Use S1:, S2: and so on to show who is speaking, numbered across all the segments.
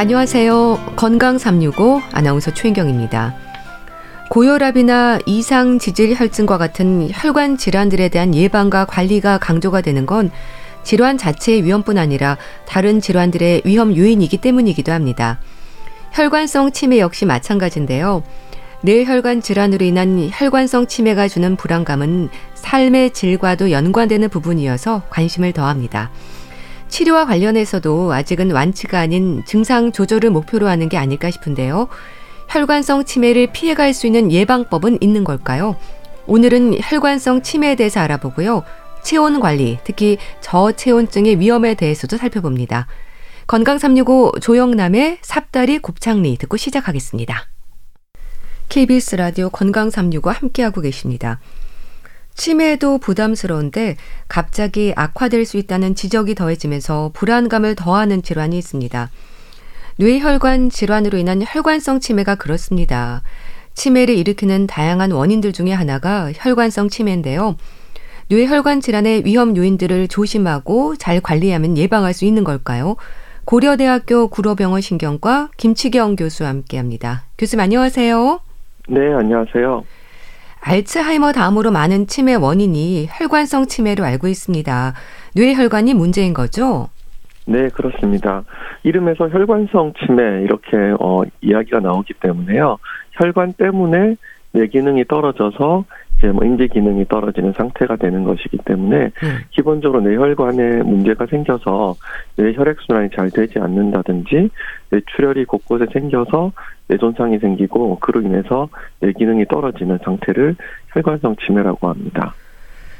S1: 안녕하세요. 건강 365 아나운서 최인경입니다. 고혈압이나 이상 지질 혈증과 같은 혈관 질환들에 대한 예방과 관리가 강조가 되는 건 질환 자체의 위험뿐 아니라 다른 질환들의 위험 요인이기 때문이기도 합니다. 혈관성 치매 역시 마찬가지인데요. 뇌혈관 질환으로 인한 혈관성 치매가 주는 불안감은 삶의 질과도 연관되는 부분이어서 관심을 더합니다. 치료와 관련해서도 아직은 완치가 아닌 증상 조절을 목표로 하는 게 아닐까 싶은데요. 혈관성 치매를 피해갈 수 있는 예방법은 있는 걸까요? 오늘은 혈관성 치매에 대해서 알아보고요. 체온 관리, 특히 저체온증의 위험에 대해서도 살펴봅니다. 건강 365 조영남의 삽다리 곱창리 듣고 시작하겠습니다. KBS 라디오 건강 365 함께하고 계십니다. 치매도 부담스러운데 갑자기 악화될 수 있다는 지적이 더해지면서 불안감을 더하는 질환이 있습니다. 뇌혈관 질환으로 인한 혈관성 치매가 그렇습니다. 치매를 일으키는 다양한 원인들 중에 하나가 혈관성 치매인데요. 뇌혈관 질환의 위험 요인들을 조심하고 잘 관리하면 예방할 수 있는 걸까요? 고려대학교 구로병원 신경과 김치경 교수와 함께합니다. 교수님 안녕하세요.
S2: 네, 안녕하세요.
S1: 알츠하이머 다음으로 많은 치매 원인이 혈관성 치매로 알고 있습니다. 뇌혈관이 문제인 거죠?
S2: 네, 그렇습니다. 이름에서 혈관성 치매 이렇게 어, 이야기가 나오기 때문에요. 혈관 때문에 뇌 기능이 떨어져서 이제 뭐 인지 기능이 떨어지는 상태가 되는 것이기 때문에 음. 기본적으로 뇌혈관에 문제가 생겨서 뇌 혈액 순환이 잘 되지 않는다든지 뇌출혈이 곳곳에 생겨서 뇌 손상이 생기고 그로 인해서 뇌 기능이 떨어지는 상태를 혈관성 치매라고 합니다.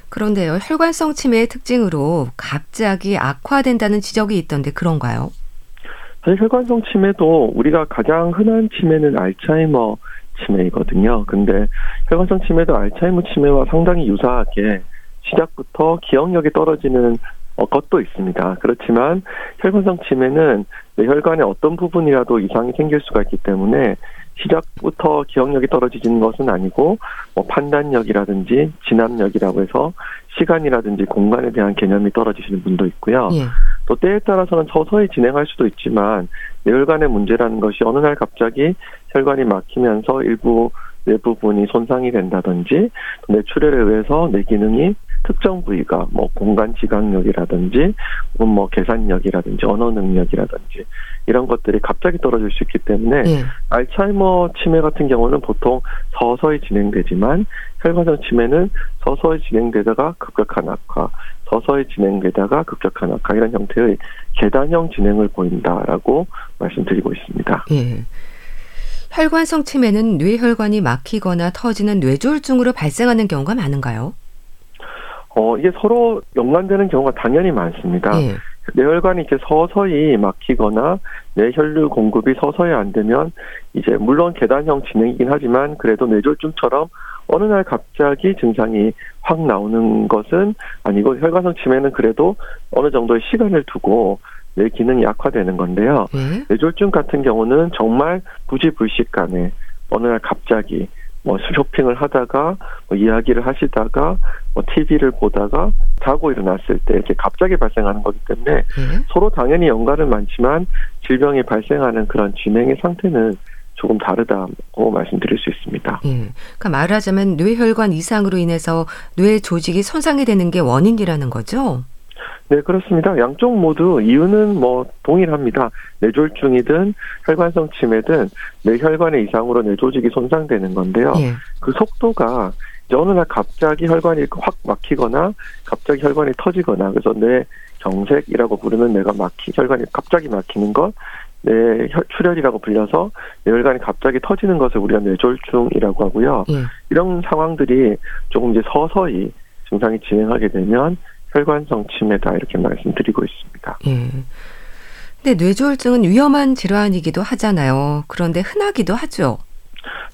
S1: 그런데요, 혈관성 치매의 특징으로 갑자기 악화된다는 지적이 있던데 그런가요?
S2: 사실 혈관성 치매도 우리가 가장 흔한 치매는 알츠하이머 치매이거든요. 근데 혈관성 치매도 알츠하이머 치매와 상당히 유사하게 시작부터 기억력이 떨어지는 것도 있습니다. 그렇지만 혈관성 치매는 혈관의 어떤 부분이라도 이상이 생길 수가 있기 때문에 시작부터 기억력이 떨어지는 것은 아니고 뭐 판단력이라든지 진압력이라고 해서 시간이라든지 공간에 대한 개념이 떨어지시는 분도 있고요. 예. 또 때에 따라서는 서서히 진행할 수도 있지만 뇌혈관의 문제라는 것이 어느 날 갑자기 혈관이 막히면서 일부 뇌 부분이 손상이 된다든지 뇌출혈에 의해서 뇌 기능이 특정 부위가 뭐 공간 지각력이라든지 뭐 계산력이라든지 언어 능력이라든지 이런 것들이 갑자기 떨어질 수 있기 때문에 네. 알츠하이머 치매 같은 경우는 보통 서서히 진행되지만 혈관성 치매는 서서히 진행되다가 급격한 악화, 서서히 진행되다가 급격한 악화 이런 형태의 계단형 진행을 보인다라고 말씀드리고 있습니다. 예.
S1: 혈관성 치매는 뇌혈관이 막히거나 터지는 뇌졸중으로 발생하는 경우가 많은가요?
S2: 어, 이게 서로 연관되는 경우가 당연히 많습니다. 예. 뇌혈관이 이제 서서히 막히거나 뇌혈류 공급이 서서히 안 되면 이제 물론 계단형 진행이긴 하지만 그래도 뇌졸중처럼 어느 날 갑자기 증상이 확 나오는 것은 아니고 혈관성 치매는 그래도 어느 정도의 시간을 두고 뇌 기능이 약화되는 건데요. 네? 뇌졸중 같은 경우는 정말 부지불식간에 어느 날 갑자기 뭐 쇼핑을 하다가 뭐 이야기를 하시다가 뭐 TV를 보다가 자고 일어났을 때 이렇게 갑자기 발생하는 거기 때문에 네. 서로 당연히 연관은 많지만 질병이 발생하는 그런 진행의 상태는 조금 다르다고 말씀드릴 수 있습니다.
S1: 예. 그러니까 말하자면 뇌혈관 이상으로 인해서 뇌 조직이 손상이 되는 게 원인이라는 거죠?
S2: 네, 그렇습니다. 양쪽 모두 이유는 뭐 동일합니다. 뇌졸중이든 혈관성 치매든 뇌혈관의 이상으로 뇌조직이 손상되는 건데요. 예. 그 속도가 어느 날 갑자기 혈관이 확 막히거나 갑자기 혈관이 터지거나 그래서 뇌 경색이라고 부르는 뇌가 막히 혈관이 갑자기 막히는 것, 뇌 출혈이라고 불려서 뇌혈관이 갑자기 터지는 것을 우리가 뇌졸중이라고 하고요. 예. 이런 상황들이 조금 이제 서서히 증상이 진행하게 되면 혈관성 치매다 이렇게 말씀드리고 있습니다. 예.
S1: 근데 뇌졸중은 위험한 질환이기도 하잖아요. 그런데 흔하기도 하죠.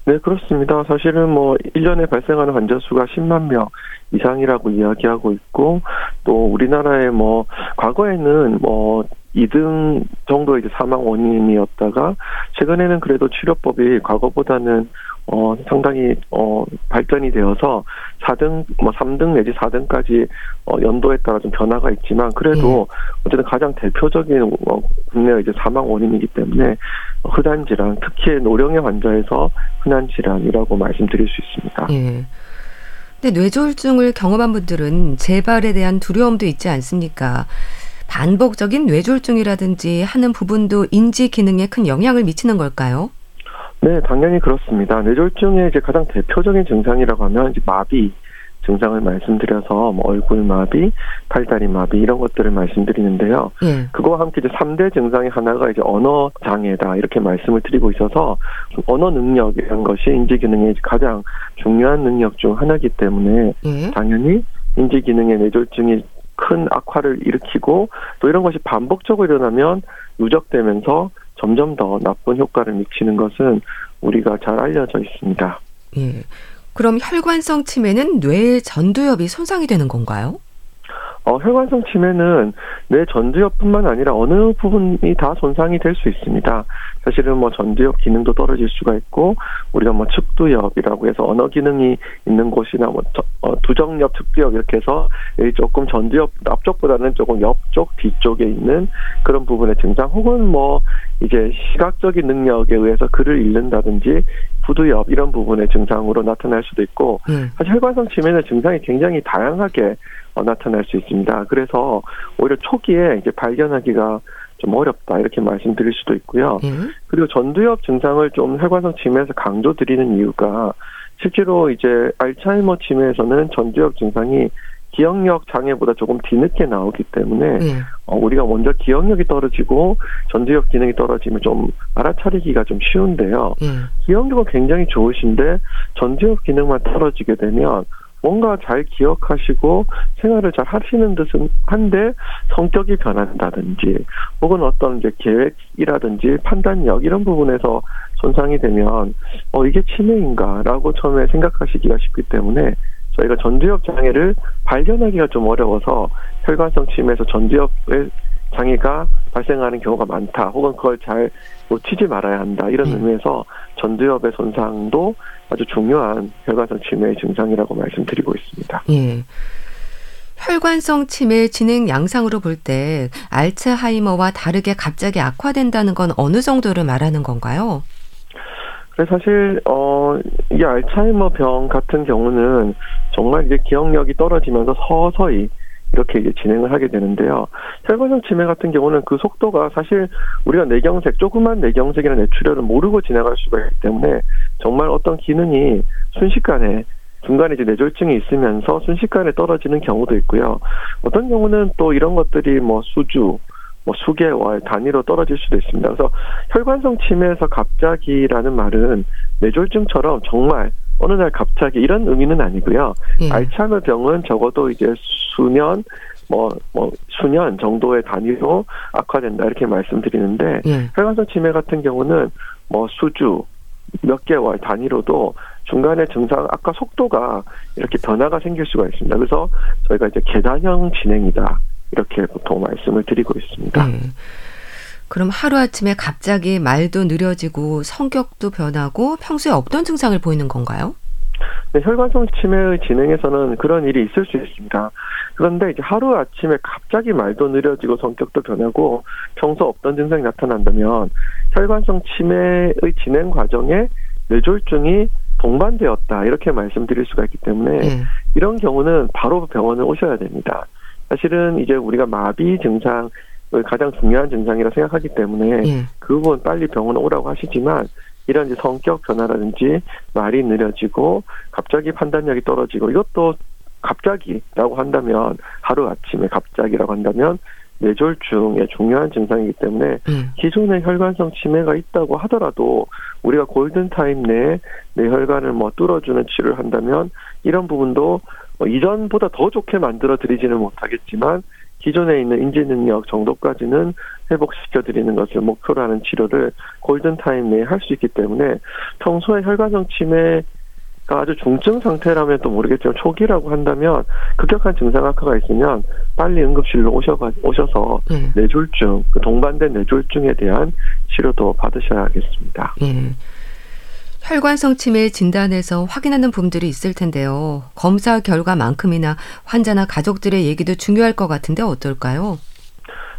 S2: 네, 그렇습니다. 사실은 뭐 1년에 발생하는 환자 수가 10만 명 이상이라고 이야기하고 있고 또 우리나라에 뭐 과거에는 뭐 2등 정도의 이제 사망 원인이었다가 최근에는 그래도 치료법이 과거보다는 어 상당히 어 발전이 되어서 4등 뭐 3등 내지 4등까지 어 연도에 따라 좀 변화가 있지만 그래도 네. 어쨌든 가장 대표적인 어 국내 이제 사망 원인이기 때문에 흔한 질환 특히 노령의 환자에서 흔한 질환이라고 말씀드릴 수 있습니다. 예.
S1: 근데 뇌졸중을 경험한 분들은 재발에 대한 두려움도 있지 않습니까? 반복적인 뇌졸중이라든지 하는 부분도 인지 기능에 큰 영향을 미치는 걸까요?
S2: 네, 당연히 그렇습니다. 뇌졸중의 이제 가장 대표적인 증상이라고 하면 이제 마비 증상을 말씀드려서 뭐 얼굴 마비, 팔다리 마비 이런 것들을 말씀드리는데요. 예. 그거와 함께 이제 3대 증상의 하나가 이제 언어 장애다 이렇게 말씀을 드리고 있어서 언어 능력이라는 것이 인지 기능의 가장 중요한 능력 중 하나이기 때문에 예. 당연히 인지 기능의 뇌졸중이 큰 악화를 일으키고 또 이런 것이 반복적으로 일어나면 누적되면서 점점 더 나쁜 효과를 미치는 것은 우리가 잘 알려져 있습니다.
S1: 예. 그럼 혈관성 치매는 뇌 전두엽이 손상이 되는 건가요?
S2: 어, 혈관성 치매는 뇌 전두엽뿐만 아니라 어느 부분이 다 손상이 될 수 있습니다. 사실은 뭐 전두엽 기능도 떨어질 수가 있고 우리가 뭐 측두엽이라고 해서 언어 기능이 있는 곳이나 뭐 어, 두정엽, 측두엽 이렇게 해서 조금 전두엽 앞쪽보다는 조금 옆쪽 뒤쪽에 있는 그런 부분의 증상 혹은 뭐 이제 시각적인 능력에 의해서 글을 읽는다든지 부두엽 이런 부분의 증상으로 나타날 수도 있고 음. 사실 혈관성 치매는 증상이 굉장히 다양하게 어, 나타날 수 있습니다. 그래서 오히려 초기에 이제 발견하기가 좀 어렵다 이렇게 말씀드릴 수도 있고요. 음. 그리고 전두엽 증상을 좀 혈관성 치매에서 강조 드리는 이유가 실제로 이제 알츠하이머 치매에서는 전두엽 증상이 기억력 장애보다 조금 뒤늦게 나오기 때문에 네. 어, 우리가 먼저 기억력이 떨어지고 전두엽 기능이 떨어지면 좀 알아차리기가 좀 쉬운데요. 네. 기억력은 굉장히 좋으신데 전두엽 기능만 떨어지게 되면 뭔가 잘 기억하시고 생활을 잘 하시는 듯은 한데 성격이 변한다든지 혹은 어떤 이제 계획이라든지 판단력 이런 부분에서 손상이 되면 어 이게 치매인가라고 처음에 생각하시기가 쉽기 때문에 저희가 전두엽 장애를 발견하기가 좀 어려워서 혈관성 치매에서 전두엽의 장애가 발생하는 경우가 많다. 혹은 그걸 잘 놓치지 말아야 한다. 이런 음. 의미에서 전두엽의 손상도 아주 중요한 혈관성 치매의 증상이라고 말씀드리고 있습니다. 예.
S1: 혈관성 치매 진행 양상으로 볼 때 알츠하이머와 다르게 갑자기 악화된다는 건 어느 정도를 말하는 건가요?
S2: 사실 어이 알츠하이머 병 같은 경우는 정말 이제 기억력이 떨어지면서 서서히 이렇게 이제 진행을 하게 되는데요. 혈관성 치매 같은 경우는 그 속도가 사실 우리가 뇌경색, 조그만 뇌경색이나 뇌출혈을 모르고 지나갈 수가 있기 때문에 정말 어떤 기능이 순식간에 중간에 이제 뇌졸중이 있으면서 순식간에 떨어지는 경우도 있고요. 어떤 경우는 또 이런 것들이 뭐 수주, 뭐 수개월 단위로 떨어질 수도 있습니다. 그래서 혈관성 치매에서 갑자기라는 말은 뇌졸중처럼 정말 어느 날 갑자기 이런 의미는 아니고요. 예. 알츠하이머 병은 적어도 이제 수년 뭐, 뭐, 수년 정도의 단위로 악화된다, 이렇게 말씀드리는데, 예. 혈관성 치매 같은 경우는 뭐, 수주, 몇 개월 단위로도 중간에 증상 악화 속도가 이렇게 변화가 생길 수가 있습니다. 그래서 저희가 이제 계단형 진행이다. 이렇게 보통 말씀을 드리고 있습니다. 예.
S1: 그럼 하루아침에 갑자기 말도 느려지고 성격도 변하고 평소에 없던 증상을 보이는 건가요?
S2: 네, 혈관성 치매의 진행에서는 그런 일이 있을 수 있습니다. 그런데 이제 하루 아침에 갑자기 말도 느려지고 성격도 변하고 평소 없던 증상이 나타난다면 혈관성 치매의 진행 과정에 뇌졸중이 동반되었다 이렇게 말씀드릴 수가 있기 때문에 네. 이런 경우는 바로 병원을 오셔야 됩니다. 사실은 이제 우리가 마비 증상 가장 중요한 증상이라 생각하기 때문에 예. 그 부분 빨리 병원 오라고 하시지만 이런 이제 성격 변화라든지 말이 느려지고 갑자기 판단력이 떨어지고 이것도 갑자기라고 한다면 하루 아침에 갑자기라고 한다면 뇌졸중의 중요한 증상이기 때문에 음. 기존의 혈관성 치매가 있다고 하더라도 우리가 골든 타임 내에 뇌혈관을 뭐 뚫어주는 치료를 한다면 이런 부분도 뭐 이전보다 더 좋게 만들어 드리지는 못하겠지만 기존에 있는 인지 능력 정도까지는 회복시켜 드리는 것을 목표로 하는 치료를 골든 타임 내에 할 수 있기 때문에 평소에 혈관성 치매 아주 중증 상태라면 또 모르겠지만 초기라고 한다면 급격한 증상 악화가 있으면 빨리 응급실로 오셔 오셔서 예. 뇌졸중, 그 동반된 뇌졸중에 대한 치료도 받으셔야겠습니다. 예.
S1: 혈관성 치매 진단에서 확인하는 부분들이 있을 텐데요. 검사 결과만큼이나 환자나 가족들의 얘기도 중요할 것 같은데 어떨까요?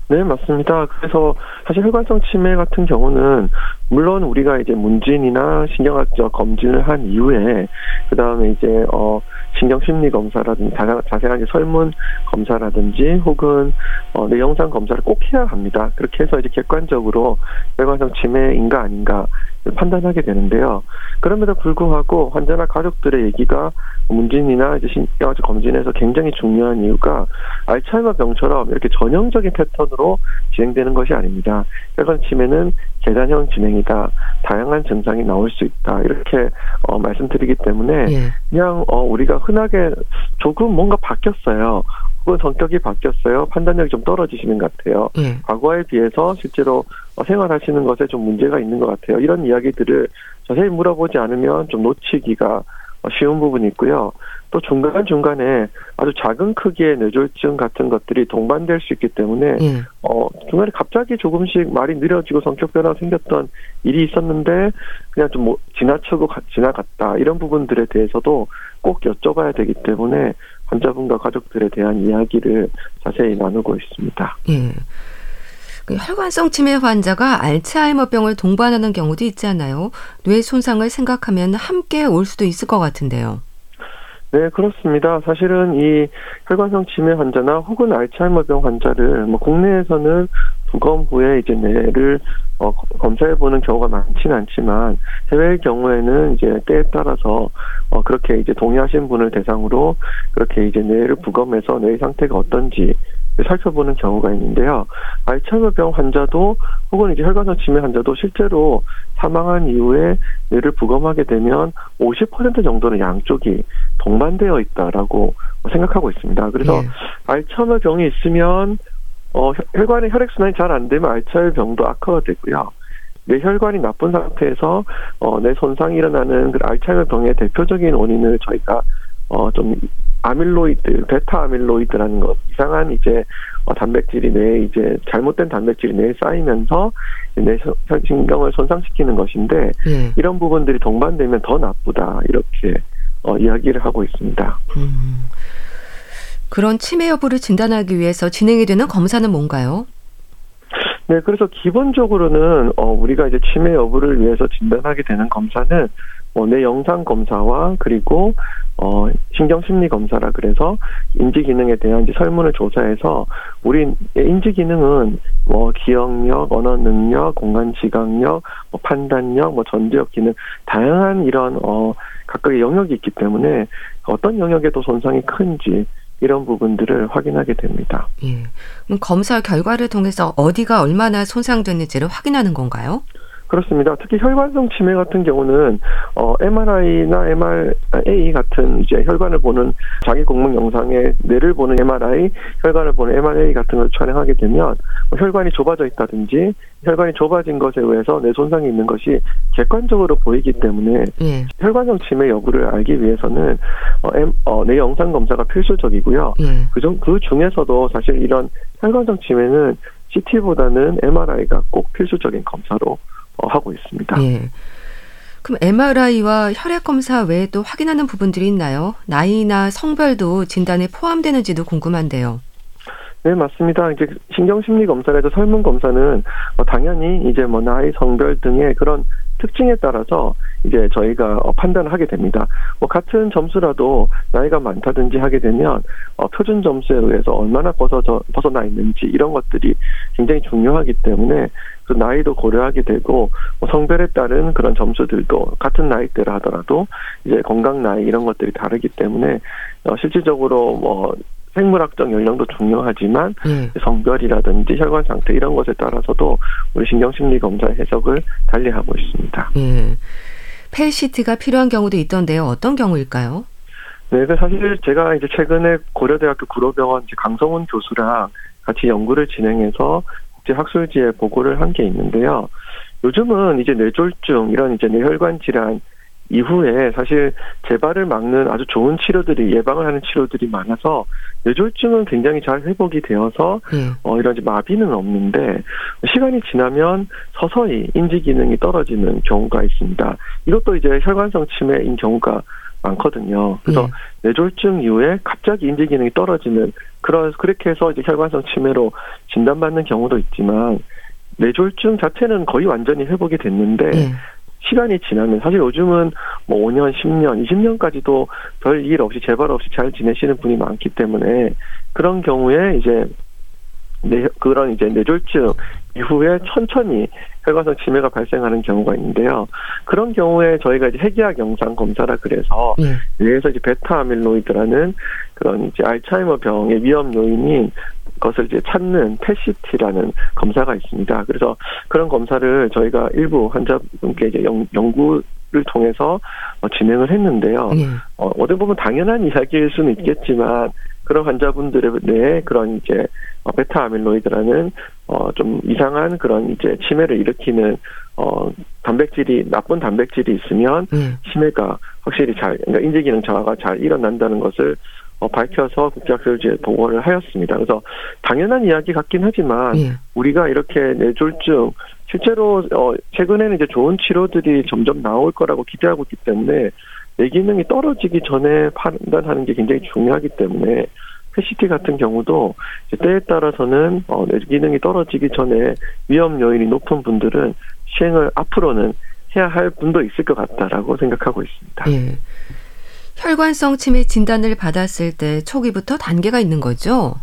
S2: 네, 맞습니다. 그래서 사실 혈관성 치매 같은 경우는 물론 우리가 이제 문진이나 신경학적 검진을 한 이후에 그 다음에 이제 어 신경 심리 검사라든지 자세한 설문 검사라든지 혹은 어, 내영상 검사를 꼭 해야 합니다. 그렇게 해서 이제 객관적으로 혈관성 치매인가 아닌가 판단하게 되는데요. 그럼에도 불구하고 환자나 가족들의 얘기가 문진이나 이제 신경학적 검진에서 굉장히 중요한 이유가 알츠하이머 병처럼 이렇게 전형적인 패턴으로 진행되는 것이 아닙니다. 혈관 치매는 계단형 진행이다. 다양한 증상이 나올 수 있다. 이렇게 어, 말씀드리기 때문에 예. 그냥 어, 우리가 흔하게 조금 뭔가 바뀌었어요. 혹은 성격이 바뀌었어요. 판단력이 좀 떨어지시는 것 같아요. 예. 과거에 비해서 실제로 어, 생활하시는 것에 좀 문제가 있는 것 같아요. 이런 이야기들을 자세히 물어보지 않으면 좀 놓치기가 쉬운 부분이 있고요. 또 중간중간에 아주 작은 크기의 뇌졸중 같은 것들이 동반될 수 있기 때문에 예. 어 중간에 갑자기 조금씩 말이 느려지고 성격 변화가 생겼던 일이 있었는데 그냥 좀 뭐 지나치고 가, 지나갔다 이런 부분들에 대해서도 꼭 여쭤봐야 되기 때문에 환자분과 가족들에 대한 이야기를 자세히 나누고 있습니다. 예.
S1: 그 혈관성 치매 환자가 알츠하이머병을 동반하는 경우도 있잖아요. 뇌 손상을 생각하면 함께 올 수도 있을 것 같은데요.
S2: 네, 그렇습니다. 사실은 이 혈관성 치매 환자나 혹은 알츠하이머병 환자를 뭐 국내에서는 부검 후에 이제 뇌를 어, 검사해 보는 경우가 많지는 않지만 해외의 경우에는 이제 때에 따라서 어, 그렇게 이제 동의하신 분을 대상으로 그렇게 이제 뇌를 부검해서 뇌 상태가 어떤지 살펴보는 경우가 있는데요. 알츠하이머병 환자도 혹은 이제 혈관성 치매 환자도 실제로 사망한 이후에 뇌를 부검하게 되면 50% 정도는 양쪽이 동반되어 있다라고 생각하고 있습니다. 그래서 네. 알츠하이머병이 있으면 어, 혈관의 혈액순환이 잘 안 되면 알츠하이머병도 악화가 되고요. 뇌 혈관이 나쁜 상태에서 어, 뇌 손상이 일어나는 그 알츠하이머병의 대표적인 원인을 저희가 어, 좀 아밀로이드, 베타 아밀로이드라는 것, 이상한 이제 어, 단백질이 뇌에 이제 잘못된 단백질이 뇌에 쌓이면서 뇌 신경을 손상시키는 것인데 예. 이런 부분들이 동반되면 더 나쁘다 이렇게 어, 이야기를 하고 있습니다. 음.
S1: 그런 치매 여부를 진단하기 위해서 진행이 되는 검사는 뭔가요?
S2: 네, 그래서 기본적으로는 어, 우리가 이제 치매 여부를 위해서 진단하게 되는 검사는 어, 뇌 영상 검사와 그리고 어, 신경심리 검사라 그래서 인지 기능에 대한 이제 설문을 조사해서 우리 인지 기능은 뭐 기억력, 언어 능력, 공간 지각력, 뭐 판단력, 뭐 전두엽 기능 다양한 이런 어 각각의 영역이 있기 때문에 어떤 영역에도 손상이 큰지 이런 부분들을 확인하게 됩니다. 예.
S1: 검사 결과를 통해서 어디가 얼마나 손상됐는지를 확인하는 건가요?
S2: 그렇습니다. 특히 혈관성 치매 같은 경우는 어, MRI나 MRA 같은 이제 혈관을 보는 자기 공문 영상에 뇌를 보는 MRI, 혈관을 보는 MRA 같은 걸 촬영하게 되면 뭐 혈관이 좁아져 있다든지 혈관이 좁아진 것에 의해서 뇌 손상이 있는 것이 객관적으로 보이기 때문에 예. 혈관성 치매 여부를 알기 위해서는 어, M, 어, 뇌 영상 검사가 필수적이고요. 예. 그중 그 중에서도 사실 이런 혈관성 치매는 CT보다는 MRI가 꼭 필수적인 검사로 어, 하고 있습니다. 예.
S1: 그럼 MRI와 혈액 검사 외에 또 확인하는 부분들이 있나요? 나이나 성별도 진단에 포함되는지도 궁금한데요.
S2: 네, 맞습니다. 이제 신경심리 검사에서 설문 검사는 어, 당연히 이제 뭐 나이, 성별 등의 그런 특징에 따라서 이제 저희가 어, 판단을 하게 됩니다. 뭐 같은 점수라도 나이가 많다든지 하게 되면 어, 표준 점수에 의해서 얼마나 벗어져 벗어나 있는지 이런 것들이 굉장히 중요하기 때문에 그 나이도 고려하게 되고 뭐 성별에 따른 그런 점수들도 같은 나이대라 하더라도 이제 건강 나이 이런 것들이 다르기 때문에 어, 실질적으로 뭐 생물학적 연령도 중요하지만 예. 성별이라든지 혈관 상태 이런 것에 따라서도 우리 신경심리 검사 해석을 달리하고 있습니다. 예.
S1: 펠시트가 필요한 경우도 있던데요. 어떤 경우일까요?
S2: 네, 그 사실 제가 이제 최근에 고려대학교 구로병원 강성훈 교수랑 같이 연구를 진행해서 국제 학술지에 보고를 한 게 있는데요. 요즘은 이제 뇌졸중 이런 이제 뇌혈관 질환 이후에 사실 재발을 막는 아주 좋은 치료들이 예방을 하는 치료들이 많아서 뇌졸중은 굉장히 잘 회복이 되어서 예. 어 이런 마비는 없는데 시간이 지나면 서서히 인지 기능이 떨어지는 경우가 있습니다. 이것도 이제 혈관성 치매인 경우가 많거든요. 그래서 예. 뇌졸중 이후에 갑자기 인지 기능이 떨어지는 그런 그렇게 해서 이제 혈관성 치매로 진단받는 경우도 있지만 뇌졸중 자체는 거의 완전히 회복이 됐는데 예. 시간이 지나면 사실 요즘은 뭐 5년, 10년, 20년까지도 별 일 없이 재발 없이 잘 지내시는 분이 많기 때문에 그런 경우에 이제 뇌, 그런 이제 뇌졸중 이후에 천천히 혈관성 치매가 발생하는 경우가 있는데요. 그런 경우에 저희가 이제 핵의학 영상 검사라 그래서 네. 뇌에서 이제 베타 아밀로이드라는 그런 이제 알츠하이머 병의 위험 요인인 것을 이제 찾는 PET CT라는 검사가 있습니다. 그래서 그런 검사를 저희가 일부 환자분께 이제 연, 연구 를 통해서 어, 진행을 했는데요. 예. 어, 어떻게 보면 당연한 이야기일 수는 있겠지만 그런 환자분들의 그런 이제 어, 베타 아밀로이드라는 어 좀 이상한 그런 이제 치매를 일으키는 어 단백질이 나쁜 단백질이 있으면 음. 치매가 확실히 잘 그러니까 인지 기능 저하가 잘 일어난다는 것을 어, 밝혀서 국제학술지에 보고를 하였습니다. 그래서 당연한 이야기 같긴 하지만 예. 우리가 이렇게 뇌졸중 실제로 어, 최근에는 이제 좋은 치료들이 점점 나올 거라고 기대하고 있기 때문에 뇌 기능이 떨어지기 전에 판단하는 게 굉장히 중요하기 때문에 PCT 같은 경우도 때에 따라서는 어, 뇌 기능이 떨어지기 전에 위험 요인이 높은 분들은 시행을 앞으로는 해야 할 분도 있을 것 같다라고 생각하고 있습니다. 예.
S1: 혈관성 치매 진단을 받았을 때 초기부터 단계가 있는 거죠?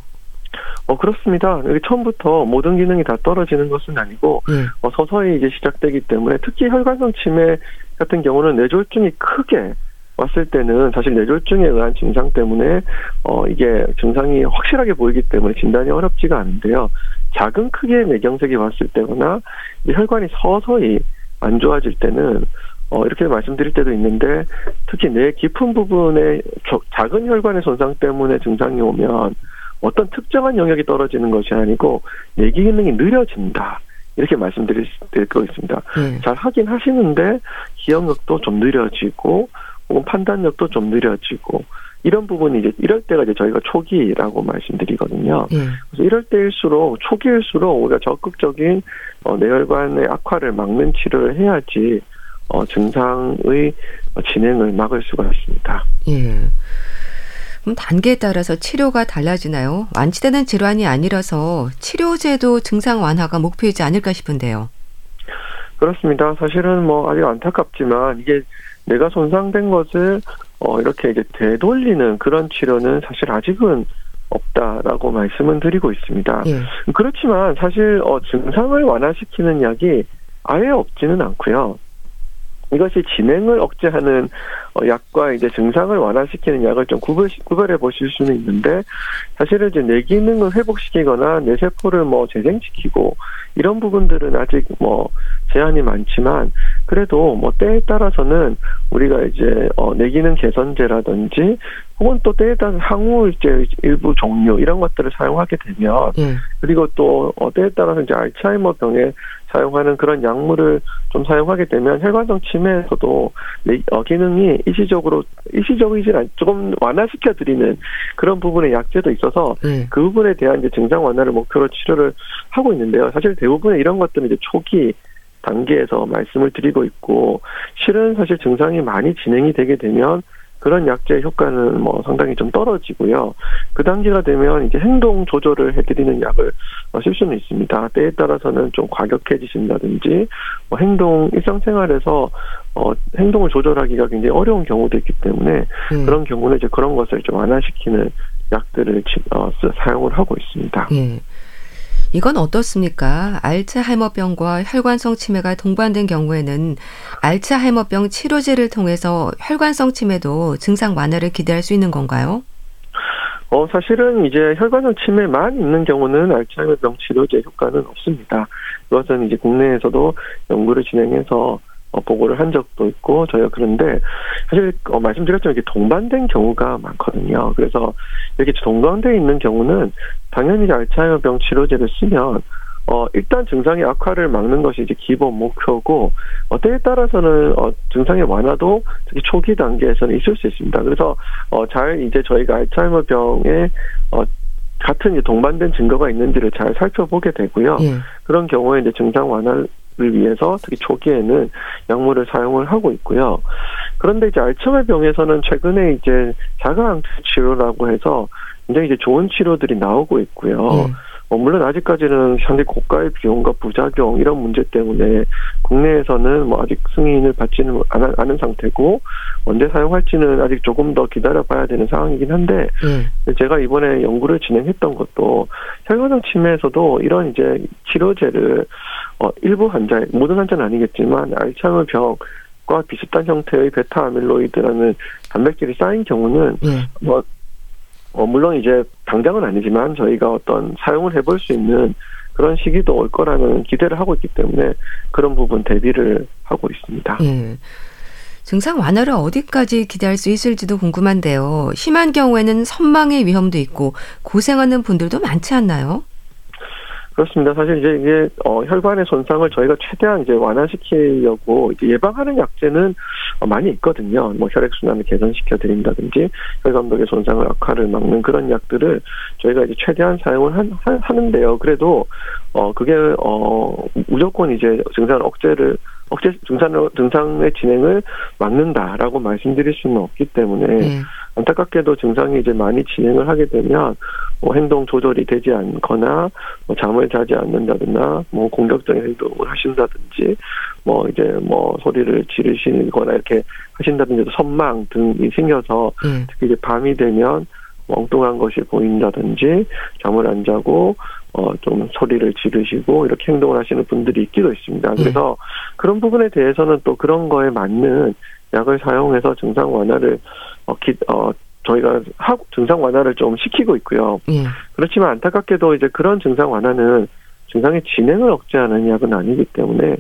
S2: 어 그렇습니다. 처음부터 모든 기능이 다 떨어지는 것은 아니고 예. 어, 서서히 이제 시작되기 때문에 특히 혈관성 치매 같은 경우는 뇌졸중이 크게 왔을 때는 사실 뇌졸중에 의한 증상 때문에 어 이게 증상이 확실하게 보이기 때문에 진단이 어렵지가 않은데요. 작은 크기의 뇌경색이 왔을 때거나 혈관이 서서히 안 좋아질 때는 어 이렇게 말씀드릴 때도 있는데 특히 뇌 깊은 부분에 작은 혈관의 손상 때문에 증상이 오면 어떤 특정한 영역이 떨어지는 것이 아니고 뇌 기능이 느려진다. 이렇게 말씀드릴 거 있습니다. 네. 잘 하긴 하시는데 기억력도 좀 느려지고 혹은 판단력도 좀 느려지고 이런 부분이 이제 이럴 때가 이제 저희가 초기라고 말씀드리거든요. 예. 그래서 이럴 때일수록 초기일수록 우리가 적극적인 어, 뇌혈관의 악화를 막는 치료를 해야지 어, 증상의 진행을 막을 수가 있습니다.
S1: 예. 그럼 단계에 따라서 치료가 달라지나요? 완치되는 질환이 아니라서 치료제도 증상 완화가 목표이지 않을까 싶은데요.
S2: 그렇습니다. 사실은 뭐 아직 안타깝지만 이게 내가 손상된 것을 어 이렇게 이제 되돌리는 그런 치료는 사실 아직은 없다라고 말씀은 드리고 있습니다. 예. 그렇지만 사실 어 증상을 완화시키는 약이 아예 없지는 않고요. 이것이 진행을 억제하는 어, 약과 이제 증상을 완화시키는 약을 좀 구별, 구별해 보실 수는 있는데 사실은 이제 뇌 기능을 회복시키거나 뇌 세포를 뭐 재생시키고 이런 부분들은 아직 뭐 제한이 많지만 그래도 뭐 때에 따라서는 우리가 이제 어, 뇌 기능 개선제라든지 혹은 또 때에 따라 이제 일부 종류 이런 것들을 사용하게 되면 예. 그리고 또 어, 때에 따라서 이제 알츠하이머 병에 사용하는 그런 약물을 좀 사용하게 되면 혈관성 치매에서도 어, 기능이 일시적으로 일시적이진 않 조금 완화시켜 드리는 그런 부분의 약제도 있어서 네. 그 부분에 대한 이제 증상 완화를 목표로 치료를 하고 있는데요. 사실 대부분의 이런 것들은 이제 초기 단계에서 말씀을 드리고 있고 실은 사실 증상이 많이 진행이 되게 되면 그런 약제의 효과는 뭐 상당히 좀 떨어지고요. 그 단계가 되면 이제 행동 조절을 해드리는 약을 쓸 수는 있습니다. 때에 따라서는 좀 과격해지신다든지 뭐 행동 일상생활에서 어 행동을 조절하기가 굉장히 어려운 경우도 있기 때문에 음. 그런 경우는 이제 그런 것을 좀 완화시키는 약들을 어, 사용을 하고 있습니다. 예.
S1: 이건 어떻습니까? 알츠하이머병과 혈관성 치매가 동반된 경우에는 알츠하이머병 치료제를 통해서 혈관성 치매도 증상 완화를 기대할 수 있는 건가요?
S2: 어, 사실은 이제 혈관성 치매만 있는 경우는 알츠하이머병 치료제 효과는 없습니다. 그것은 이제 국내에서도 연구를 진행해서 어, 보고를 한 적도 있고 저희가 그런데 사실 어, 말씀드렸지만 이게 동반된 경우가 많거든요. 그래서 이렇게 동반돼 있는 경우는 당연히 알츠하이머병 치료제를 쓰면 어, 일단 증상의 악화를 막는 것이 이제 기본 목표고, 어, 때에 따라서는, 어, 증상의 완화도 특히 초기 단계에서는 있을 수 있습니다. 그래서, 어, 잘 이제 저희가 알츠하이머 병에, 어, 같은 동반된 증거가 있는지를 잘 살펴보게 되고요. 예. 그런 경우에 이제 증상 완화를 위해서 특히 초기에는 약물을 사용을 하고 있고요. 그런데 이제 알츠하이머 병에서는 최근에 이제 자가항체 치료라고 해서 굉장히 이제 좋은 치료들이 나오고 있고요. 예. 어, 물론 아직까지는 상당히 고가의 비용과 부작용 이런 문제 때문에 국내에서는 뭐 아직 승인을 받지는 않은 상태고 언제 사용할지는 아직 조금 더 기다려봐야 되는 상황이긴 한데 네. 제가 이번에 연구를 진행했던 것도 혈관성 치매에서도 이런 이제 치료제를 어, 일부 환자 모든 환자는 아니겠지만 알츠하이머 병과 비슷한 형태의 베타 아밀로이드라는 단백질이 쌓인 경우는 네. 뭐 어, 물론 이제 당장은 아니지만 저희가 어떤 사용을 해볼 수 있는 그런 시기도 올 거라는 기대를 하고 있기 때문에 그런 부분 대비를 하고 있습니다. 예.
S1: 증상 완화를 어디까지 기대할 수 있을지도 궁금한데요. 심한 경우에는 선망의 위험도 있고 고생하는 분들도 많지 않나요?
S2: 그렇습니다. 사실 이제 이게 어, 혈관의 손상을 저희가 최대한 이제 완화시키려고 이제 예방하는 약제는 어, 많이 있거든요. 뭐 혈액 순환을 개선시켜 드린다든지 혈관벽의 손상을 악화를 막는 그런 약들을 저희가 이제 최대한 사용을 한, 하, 하는데요. 그래도 어 그게 어 무조건 이제 증상 억제를 억제 증상 증상의 진행을 막는다라고 말씀드릴 수는 없기 때문에 네. 안타깝게도 증상이 이제 많이 진행을 하게 되면 뭐 행동 조절이 되지 않거나 뭐 잠을 자지 않는다거나 뭐 공격적인 행동을 하신다든지 뭐 이제 뭐 소리를 지르시거나 이렇게 하신다든지 선망 등이 생겨서 네. 특히 이제 밤이 되면 엉뚱한 것이 보인다든지 잠을 안 자고 어, 좀 소리를 지르시고 이렇게 행동을 하시는 분들이 있기도 있습니다. 네. 그래서 그런 부분에 대해서는 또 그런 거에 맞는 약을 사용해서 증상 완화를 어, 기, 어 저희가 하, 증상 완화를 좀 시키고 있고요. 예. 그렇지만 안타깝게도 이제 그런 증상 완화는 증상의 진행을 억제하는 약은 아니기 때문에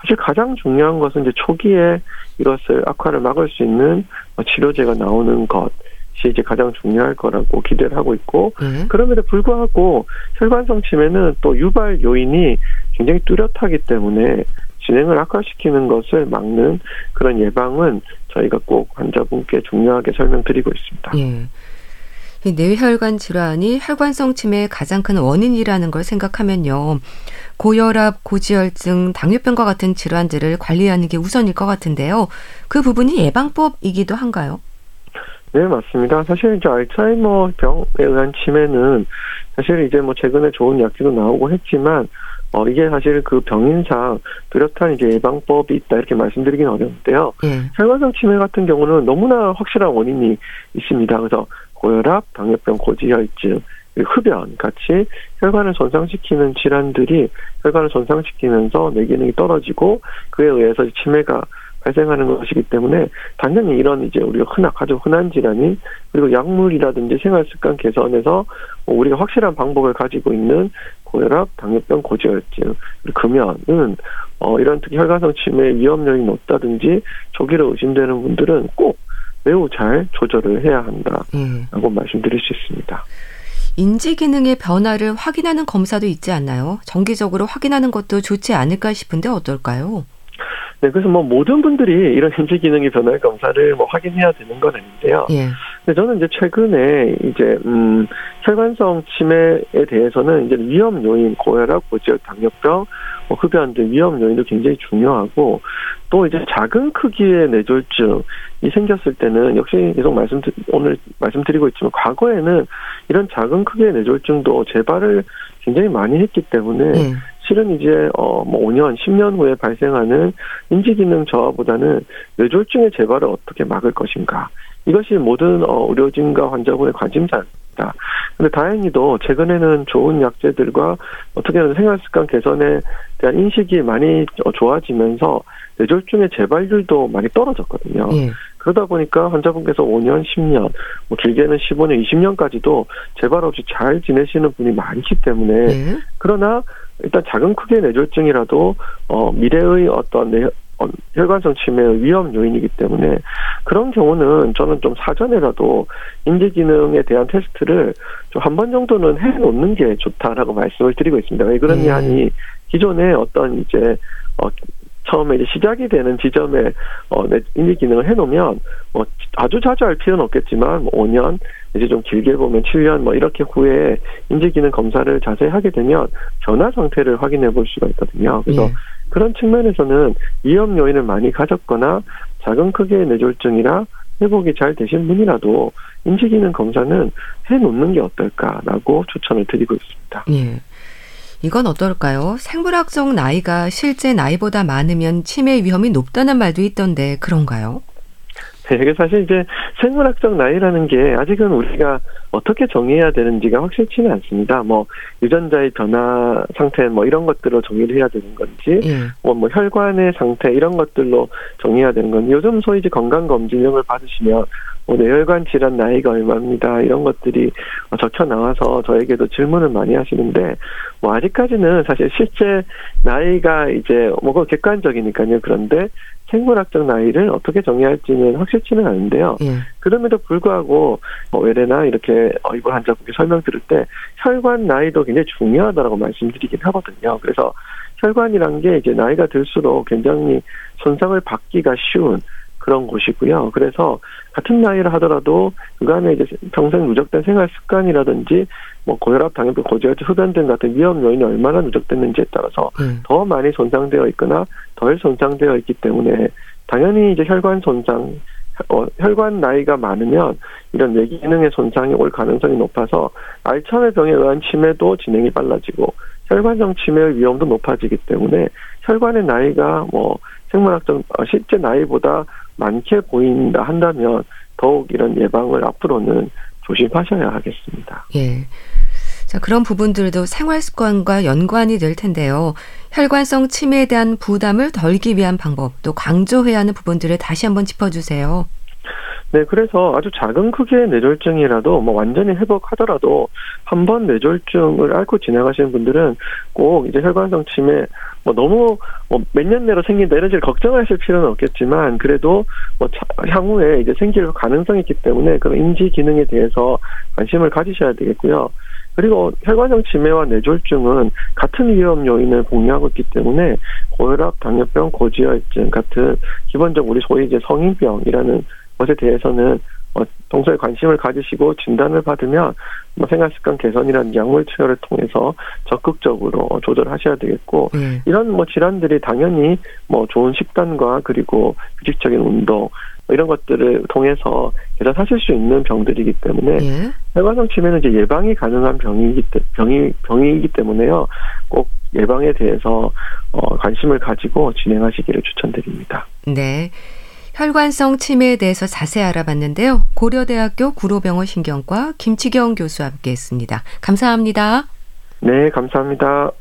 S2: 사실 가장 중요한 것은 이제 초기에 이것을 악화를 막을 수 있는 치료제가 나오는 것. 이 이제 가장 중요할 거라고 기대를 하고 있고 음. 그럼에도 불구하고 혈관성 치매는 또 유발 요인이 굉장히 뚜렷하기 때문에 진행을 악화시키는 것을 막는 그런 예방은 저희가 꼭 환자분께 중요하게 설명드리고 있습니다. 예.
S1: 뇌혈관 질환이 혈관성 치매의 가장 큰 원인이라는 걸 생각하면요. 고혈압, 고지혈증, 당뇨병과 같은 질환들을 관리하는 게 우선일 것 같은데요. 그 부분이 예방법이기도 한가요?
S2: 네, 맞습니다. 사실 이제 알츠하이머 병에 의한 치매는 사실 이제 뭐 최근에 좋은 약들도 나오고 했지만 어, 이게 사실 그 병인상 뚜렷한 이제 예방법이 있다 이렇게 말씀드리기는 어려운데요. 예. 혈관성 치매 같은 경우는 너무나 확실한 원인이 있습니다. 그래서 고혈압, 당뇨병, 고지혈증, 흡연 같이 혈관을 손상시키는 질환들이 혈관을 손상시키면서 뇌 기능이 떨어지고 그에 의해서 치매가 발생하는 것이기 때문에 당연히 이런 이제 우리가 흔한 아주 흔한 질환이 그리고 약물이라든지 생활 습관 개선에서 우리가 확실한 방법을 가지고 있는 고혈압, 당뇨병, 고지혈증, 금연은 어 이런 특히 혈관성 치매 위험 요인이 높다든지 조기로 의심되는 분들은 꼭 매우 잘 조절을 해야 한다라고 음. 말씀드릴 수 있습니다.
S1: 인지 기능의 변화를 확인하는 검사도 있지 않나요? 정기적으로 확인하는 것도 좋지 않을까 싶은데 어떨까요?
S2: 네, 그래서 뭐 모든 분들이 이런 인지 기능의 변화의 검사를 뭐 확인해야 되는 건 아닌데요. 예. 근데 저는 이제 최근에 이제 음 혈관성 치매에 대해서는 이제 위험 요인 고혈압, 고지혈, 당뇨병, 뭐 흡연 등 위험 요인도 굉장히 중요하고 또 이제 작은 크기의 뇌졸중이 생겼을 때는 역시 계속 말씀 오늘 말씀드리고 있지만 과거에는 이런 작은 크기의 뇌졸중도 재발을 굉장히 많이 했기 때문에 네. 실은 이제 어뭐 5년, 10년 후에 발생하는 인지 기능 저하보다는 뇌졸중의 재발을 어떻게 막을 것인가 이것이 모든 어 의료진과 환자분의 관심사입니다. 근데 다행히도 최근에는 좋은 약제들과 어떻게든 생활 습관 개선에 대한 인식이 많이 어, 좋아지면서 뇌졸중의 재발률도 많이 떨어졌거든요. 예. 그러다 보니까 환자분께서 5년, 10년, 뭐 길게는 15년, 20년까지도 재발 없이 잘 지내시는 분이 많기 때문에 예. 그러나 일단 작은 크기의 뇌졸중이라도 어 미래의 어떤 뇌 어, 혈관성 치매의 위험 요인이기 때문에 그런 경우는 저는 좀 사전에라도 인지 기능에 대한 테스트를 좀 한 번 정도는 해 놓는 게 좋다라고 말씀을 드리고 있습니다. 왜 그러냐 하니 기존에 어떤 이제 어 처음에 이제 시작이 되는 지점에 어 인지 기능을 해놓으면 뭐 아주 자주 할 필요는 없겠지만 뭐 5년 이제 좀 길게 보면 7년 뭐 이렇게 후에 인지 기능 검사를 자세히 하게 되면 변화 상태를 확인해 볼 수가 있거든요. 그래서 예. 그런 측면에서는 위험 요인을 많이 가졌거나 작은 크기의 뇌졸중이라 회복이 잘 되신 분이라도 인지 기능 검사는 해 놓는 게 어떨까라고 추천을 드리고 있습니다.
S1: 예. 이건 어떨까요? 생물학적 나이가 실제 나이보다 많으면 치매 위험이 높다는 말도 있던데 그런가요?
S2: 네, 이게 사실 이제 생물학적 나이라는 게 아직은 우리가 어떻게 정의해야 되는지가 확실치는 않습니다. 뭐 유전자의 변화 상태 뭐 이런 것들로 정의를 해야 되는 건지, 예. 뭐, 뭐 혈관의 상태 이런 것들로 정의해야 되는 건지. 요즘 소위 이제 건강 검진령을 받으시면 뭐 뇌혈관 질환 나이가 얼마입니다. 이런 것들이 적혀 나와서 저에게도 질문을 많이 하시는데 뭐 아직까지는 사실 실제 나이가 이제 뭐그 객관적이니까요. 그런데 생물학적 나이를 어떻게 정의할지는 확실치는 않은데요. 예. 그럼에도 불구하고 뭐 외래나 이렇게 이번 환자분께 설명 들을 때 혈관 나이도 굉장히 중요하다라고 말씀드리긴 하거든요. 그래서 혈관이란 게 이제 나이가 들수록 굉장히 손상을 받기가 쉬운 그런 곳이고요. 그래서 같은 나이를 하더라도 그간에 이제 평생 누적된 생활 습관이라든지 뭐 고혈압, 당뇨병, 고지혈증, 흡연등 같은 위험 요인이 얼마나 누적됐는지에 따라서 음. 더 많이 손상되어 있거나 덜 손상되어 있기 때문에 당연히 이제 혈관 손상 어, 혈관 나이가 많으면 이런 뇌 기능의 손상이 올 가능성이 높아서 알츠하이머 병에 의한 치매도 진행이 빨라지고 혈관성 치매의 위험도 높아지기 때문에 혈관의 나이가 뭐 생물학적 어, 실제 나이보다 많게 보인다 한다면 더욱 이런 예방을 앞으로는 조심하셔야 하겠습니다.
S1: 예. 자, 그런 부분들도 생활 습관과 연관이 될 텐데요. 혈관성 치매에 대한 부담을 덜기 위한 방법, 또 강조해야 하는 부분들을 다시 한번 짚어주세요.
S2: 네, 그래서 아주 작은 크기의 뇌졸중이라도 뭐 완전히 회복하더라도 한 번 뇌졸중을 앓고 지나가시는 분들은 꼭 이제 혈관성 치매 뭐 너무 뭐 몇 년 내로 생긴다 이런 식으로 걱정하실 필요는 없겠지만 그래도 뭐 향후에 이제 생길 가능성이 있기 때문에 그런 인지 기능에 대해서 관심을 가지셔야 되겠고요. 그리고 혈관성 치매와 뇌졸중은 같은 위험 요인을 공유하고 있기 때문에 고혈압, 당뇨병, 고지혈증 같은 기본적 우리 소위 이제 성인병이라는 것에 대해서는 어, 동서에 관심을 가지시고 진단을 받으면 뭐 생활 습관 개선이라는 약물 투여를 통해서 적극적으로 조절하셔야 되겠고 네. 이런 뭐 질환들이 당연히 뭐 좋은 식단과 그리고 규칙적인 운동 뭐 이런 것들을 통해서 개선하실 수 있는 병들이기 때문에 예. 혈관성 치매는 이제 예방이 가능한 병이기 때, 병이 병이기 때문에요 꼭 예방에 대해서 어, 관심을 가지고 진행하시기를 추천드립니다.
S1: 네. 혈관성 치매에 대해서 자세히 알아봤는데요. 고려대학교 구로병원 신경과 김치경 교수와 함께 했습니다. 감사합니다.
S2: 네, 감사합니다.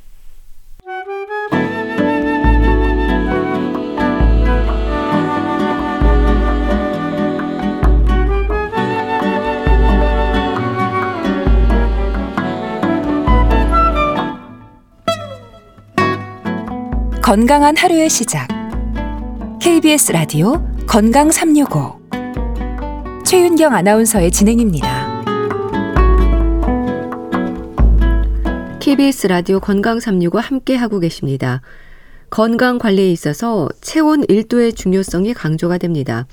S3: 건강한 하루의 시작. KBS 라디오 건강 365 최윤경 아나운서의 진행입니다.
S1: KBS 라디오 건강 365 함께 하고 계십니다. 건강 관리에 있어서 체온 1도의 중요성이 강조가 됩니다.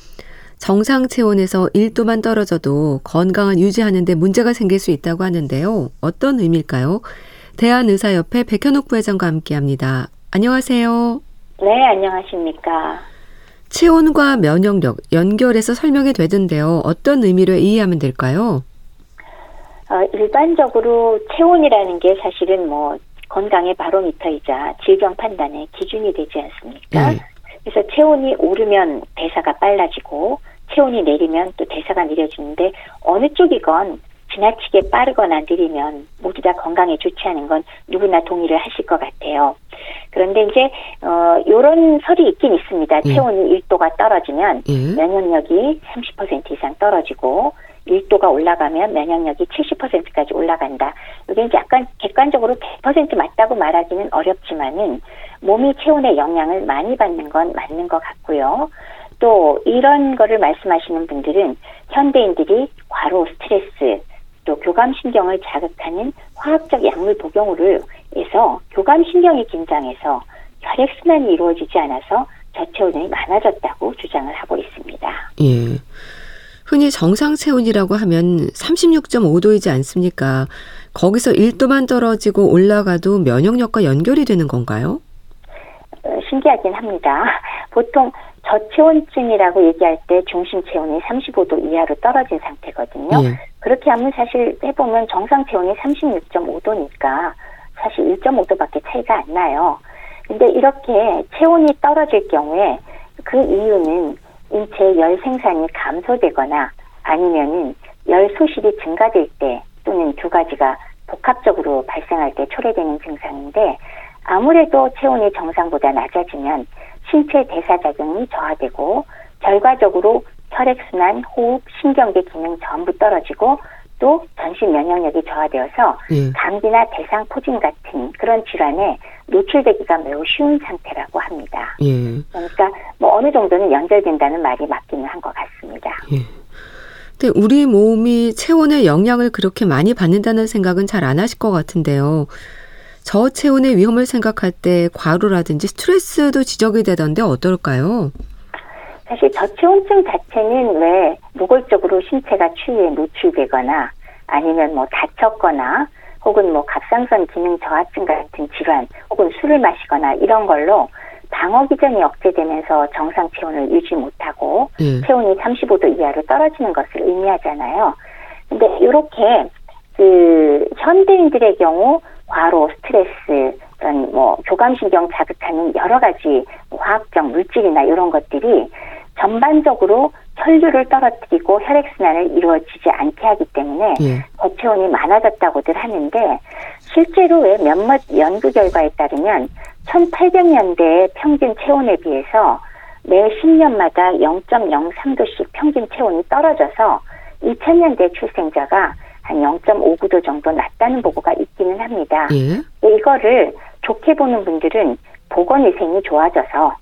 S1: 정상 체온에서 1도만 떨어져도 건강을 유지하는 데 문제가 생길 수 있다고 하는데요. 어떤 의미일까요? 대한의사협회 백현옥 부회장과 함께 합니다. 안녕하세요.
S4: 네, 안녕하십니까.
S1: 체온과 면역력 연결해서 설명이 되던데요. 어떤 의미로 이해하면 될까요?
S4: 어, 일반적으로 체온이라는 게 사실은 뭐 건강의 바로미터이자 질병 판단의 기준이 되지 않습니까? 네. 그래서 체온이 오르면 대사가 빨라지고 체온이 내리면 또 대사가 느려지는데 어느 쪽이건 지나치게 빠르거나 느리면 모두 다 건강에 좋지 않은 건 누구나 동의를 하실 것 같아요. 그런데 이제 어 요런 설이 있긴 있습니다. 예. 체온이 1도가 떨어지면 예. 면역력이 30% 이상 떨어지고 1도가 올라가면 면역력이 70%까지 올라간다. 이게 이제 약간 객관적으로 100% 맞다고 말하기는 어렵지만은 몸이 체온의 영향을 많이 받는 건 맞는 것 같고요. 또 이런 거를 말씀하시는 분들은 현대인들이 과로 스트레스 또 교감신경을 자극하는 화학적 약물 복용으로 해서 교감신경이 긴장해서 혈액순환이 이루어지지 않아서 저체온이 많아졌다고 주장을 하고 있습니다.
S1: 예. 흔히 정상 체온이라고 하면 36.5도이지 않습니까? 거기서 1도만 떨어지고 올라가도 면역력과 연결이 되는 건가요?
S4: 어, 신기하긴 합니다. 보통 저체온증이라고 얘기할 때 중심 체온이 35도 이하로 떨어진 상태거든요. 예. 그렇게 하면 사실 해보면 정상 체온이 36.5도니까 사실 1.5도밖에 차이가 안 나요. 근데 이렇게 체온이 떨어질 경우에 그 이유는 인체 열 생산이 감소되거나 아니면은 열 소실이 증가될 때 또는 두 가지가 복합적으로 발생할 때 초래되는 증상인데 아무래도 체온이 정상보다 낮아지면 신체 대사 작용이 저하되고 결과적으로 혈액순환, 호흡, 신경계 기능 전부 떨어지고 또 전신 면역력이 저하되어서 예. 감기나 대상 포진 같은 그런 질환에 노출되기가 매우 쉬운 상태라고 합니다. 예. 그러니까 뭐 어느 정도는 연결된다는 말이 맞기는 한 것 같습니다. 예.
S1: 근데 우리 몸이 체온의 영향을 그렇게 많이 받는다는 생각은 잘 안 하실 것 같은데요. 저체온의 위험을 생각할 때 과로라든지 스트레스도 지적이 되던데 어떨까요?
S4: 사실 저체온증 자체는 왜 노골적으로 신체가 추위에 노출되거나 아니면 뭐 다쳤거나 혹은 뭐 갑상선 기능 저하증 같은 질환 혹은 술을 마시거나 이런 걸로 방어 기전이 억제되면서 정상 체온을 유지 못하고 음. 체온이 35도 이하로 떨어지는 것을 의미하잖아요. 근데 이렇게 그 현대인들의 경우 과로, 스트레스, 어떤 뭐 교감신경 자극하는 여러 가지 화학적 물질이나 이런 것들이 전반적으로 혈류를 떨어뜨리고 혈액순환을 이루어지지 않게 하기 때문에 예. 저체온이 많아졌다고들 하는데 실제로 왜 몇몇 연구 결과에 따르면 1800년대 평균 체온에 비해서 매 10년마다 0.03도씩 평균 체온이 떨어져서 2000년대 출생자가 한 0.59도 정도 낮다는 보고가 있기는 합니다. 예. 이거를 좋게 보는 분들은 보건위생이 좋아져서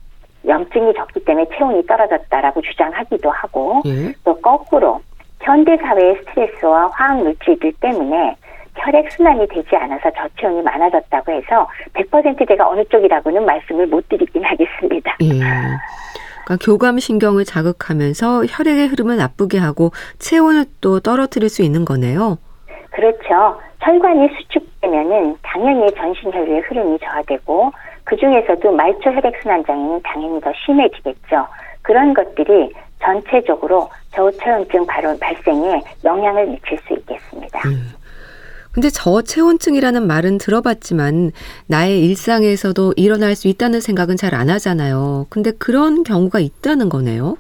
S4: 염증이 적기 때문에 체온이 떨어졌다라고 주장하기도 하고 예. 또 거꾸로 현대 사회의 스트레스와 화학 물질들 때문에 혈액 순환이 되지 않아서 저체온이 많아졌다고 해서 100%대가 어느 쪽이라고는 말씀을 못 드리긴 하겠습니다. 예.
S1: 그러니까 교감 신경을 자극하면서 혈액의 흐름을 나쁘게 하고 체온을 또 떨어뜨릴 수 있는 거네요.
S4: 그렇죠. 혈관이 수축되면은 당연히 전신 혈류의 흐름이 저하되고 그 중에서도 말초 혈액 순환 장애는 당연히 더 심해지겠죠. 그런 것들이 전체적으로 저체온증 발생에 영향을 미칠 수 있겠습니다. 음.
S1: 근데 저체온증이라는 말은 들어봤지만 나의 일상에서도 일어날 수 있다는 생각은 잘 안 하잖아요. 근데 그런 경우가 있다는 거네요.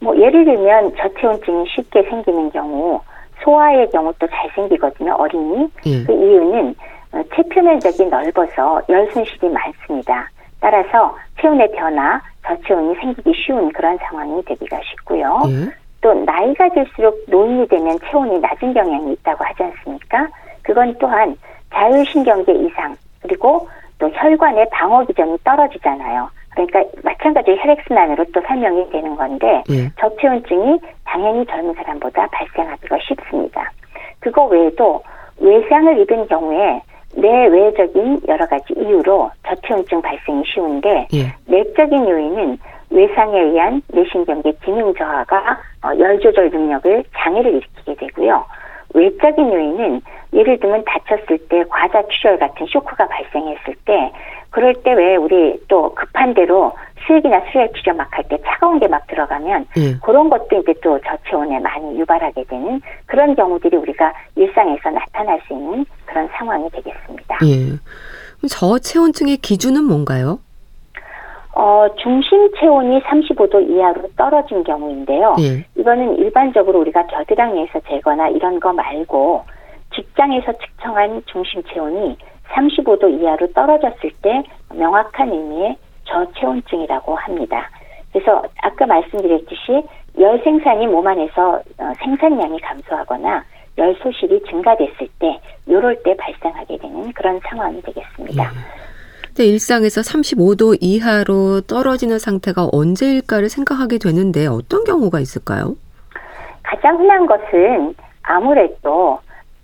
S4: 뭐 예를 들면 저체온증이 쉽게 생기는 경우 소아의 경우 또 잘 생기거든요. 어린이. 예. 그 이유는 어, 체표면적이 넓어서 열 손실이 많습니다. 따라서 체온의 변화, 저체온이 생기기 쉬운 그런 상황이 되기가 쉽고요. 예. 또 나이가 들수록 노인이 되면 체온이 낮은 경향이 있다고 하지 않습니까? 그건 또한 자율신경계 이상 그리고 또 혈관의 방어 기전이 떨어지잖아요. 그러니까 마찬가지로 혈액순환으로 또 설명이 되는 건데 예. 저체온증이 당연히 젊은 사람보다 발생하기가 쉽습니다. 그거 외에도 외상을 입은 경우에 내외적인 여러 가지 이유로 저체온증 발생이 쉬운데 예. 내적인 요인은 외상에 의한 뇌신경계 기능 저하가 어, 열 조절 능력을 장애를 일으키게 되고요. 외적인 요인은 예를 들면 다쳤을 때 과자 출혈 같은 쇼크가 발생했을 때 그럴 때 왜 우리 또 급한 대로 수액이나 수액 치료 막 할 때 차가운 게 막 들어가면 예. 그런 것도 이제 또 저체온에 많이 유발하게 되는 그런 경우들이 우리가 일상에서 나타날 수 있는 그런 상황이 되겠습니다.
S1: 예. 저체온증의 기준은 뭔가요?
S4: 어, 중심 체온이 35도 이하로 떨어진 경우인데요. 예. 이거는 일반적으로 우리가 겨드랑이에서 재거나 이런 거 말고 직장에서 측정한 중심 체온이 35도 이하로 떨어졌을 때 명확한 의미의 저체온증이라고 합니다. 그래서 아까 말씀드렸듯이 열 생산이 몸 안에서 어, 생산량이 감소하거나 열 소실이 증가됐을 때 요럴 때 발생하게 되는 그런 상황이 되겠습니다. 예.
S1: 근데 일상에서 35도 이하로 떨어지는 상태가 언제일까를 생각하게 되는데 어떤 경우가 있을까요?
S4: 가장 흔한 것은 아무래도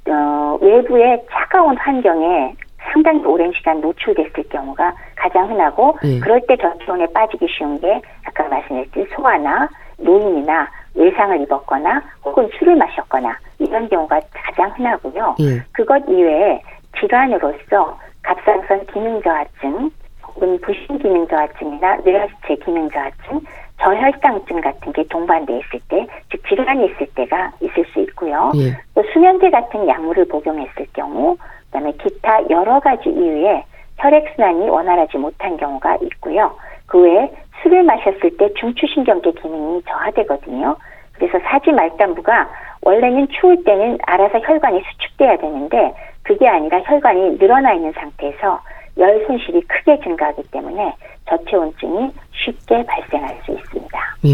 S4: 어, 외부의 차가운 환경에 상당히 오랜 시간 노출됐을 경우가 가장 흔하고 네. 그럴 때 저체온에 빠지기 쉬운 게 아까 말씀드렸듯이 소아나 노인이나 외상을 입었거나 혹은 술을 마셨거나 이런 경우가 가장 흔하고요. 네. 그것 이외에 질환으로서 갑상선 기능 저하증 혹은 부신 기능 저하증이나 뇌하수체 기능 저하증, 저혈당증 같은 게 동반돼 있을 때, 즉 질환이 있을 때가 있을 수 있고요. 예. 또 수면제 같은 약물을 복용했을 경우, 그다음에 기타 여러 가지 이유에 혈액순환이 원활하지 못한 경우가 있고요. 그 외에 술을 마셨을 때 중추신경계 기능이 저하되거든요. 그래서 사지 말단부가 원래는 추울 때는 알아서 혈관이 수축돼야 되는데 그게 아니라 혈관이 늘어나 있는 상태에서 열 손실이 크게 증가하기 때문에 저체온증이 쉽게 발생할 수 있습니다. 예.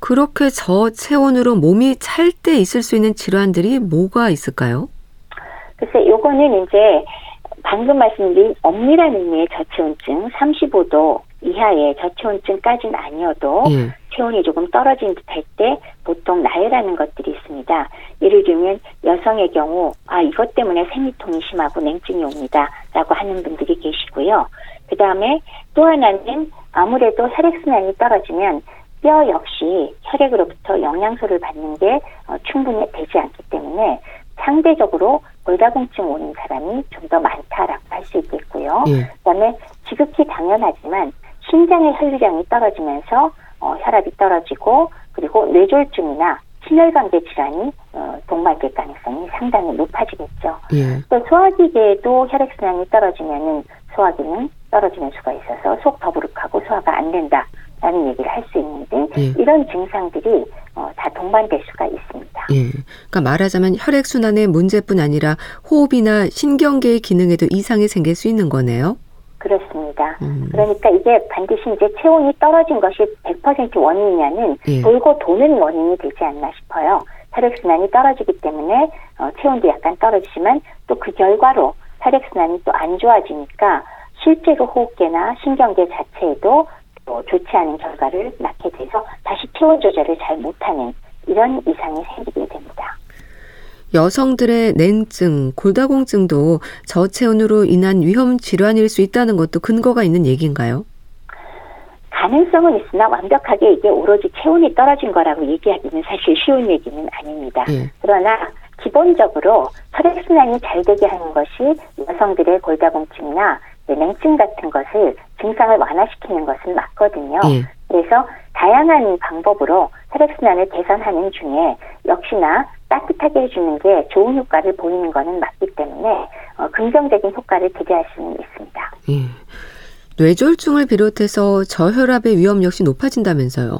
S1: 그렇게 저체온으로 몸이 찰 때 있을 수 있는 질환들이 뭐가 있을까요?
S4: 글쎄, 요거는 이제 방금 말씀드린 엄밀한 의미의 저체온증 35도 이하의 저체온증까지는 아니어도 예. 체온이 조금 떨어진 듯할 때 보통 나열하는 것들이 있습니다. 예를 들면 여성의 경우 아 이것 때문에 생리통이 심하고 냉증이 옵니다라고 하는 분들이 계시고요. 그 다음에 또 하나는 아무래도 혈액순환이 떨어지면 뼈 역시 혈액으로부터 영양소를 받는 게 어, 충분히 되지 않기 때문에 상대적으로 골다공증 오는 사람이 좀 더 많다라고 할 수 있겠고요. 예. 그다음에 지극히 당연하지만 심장의 혈류량이 떨어지면서 어, 혈압이 떨어지고 그리고 뇌졸중이나 심혈관계 질환이 어, 동반될 가능성이 상당히 높아지겠죠. 예. 또 소화기계에도 혈액순환이 떨어지면은 소화기는 떨어지는 수가 있어서 속 더부룩하고 소화가 안 된다라는 얘기를 할 수 있는데 예. 이런 증상들이 어, 다 동반될 수가 있습니다.
S1: 예. 그러니까 말하자면 혈액순환의 문제뿐 아니라 호흡이나 신경계의 기능에도 이상이 생길 수 있는 거네요.
S4: 그렇습니다. 음. 그러니까 이게 반드시 이제 체온이 떨어진 것이 100% 원인이냐는 예. 돌고 도는 원인이 되지 않나 싶어요. 혈액순환이 떨어지기 때문에 어, 체온도 약간 떨어지지만 또 그 결과로 혈액순환이 또 안 좋아지니까 실제로 호흡계나 신경계 자체에도 또 좋지 않은 결과를 낳게 돼서 다시 체온 조절을 잘 못하는 이런 이상이 생기게 됩니다.
S1: 여성들의 냉증, 골다공증도 저체온으로 인한 위험 질환일 수 있다는 것도 근거가 있는 얘기인가요?
S4: 가능성은 있으나 완벽하게 이게 오로지 체온이 떨어진 거라고 얘기하기는 사실 쉬운 얘기는 아닙니다. 예. 그러나 기본적으로 혈액순환이 잘 되게 하는 것이 여성들의 골다공증이나 냉증 같은 것을 증상을 완화시키는 것은 맞거든요. 예. 그래서 다양한 방법으로 혈액순환을 개선하는 중에 역시나 따뜻하게 해주는 게 좋은 효과를 보이는 것은 맞기 때문에 어, 긍정적인 효과를 기대할 수는 있습니다. 예.
S1: 뇌졸중을 비롯해서 저혈압의 위험 역시 높아진다면서요?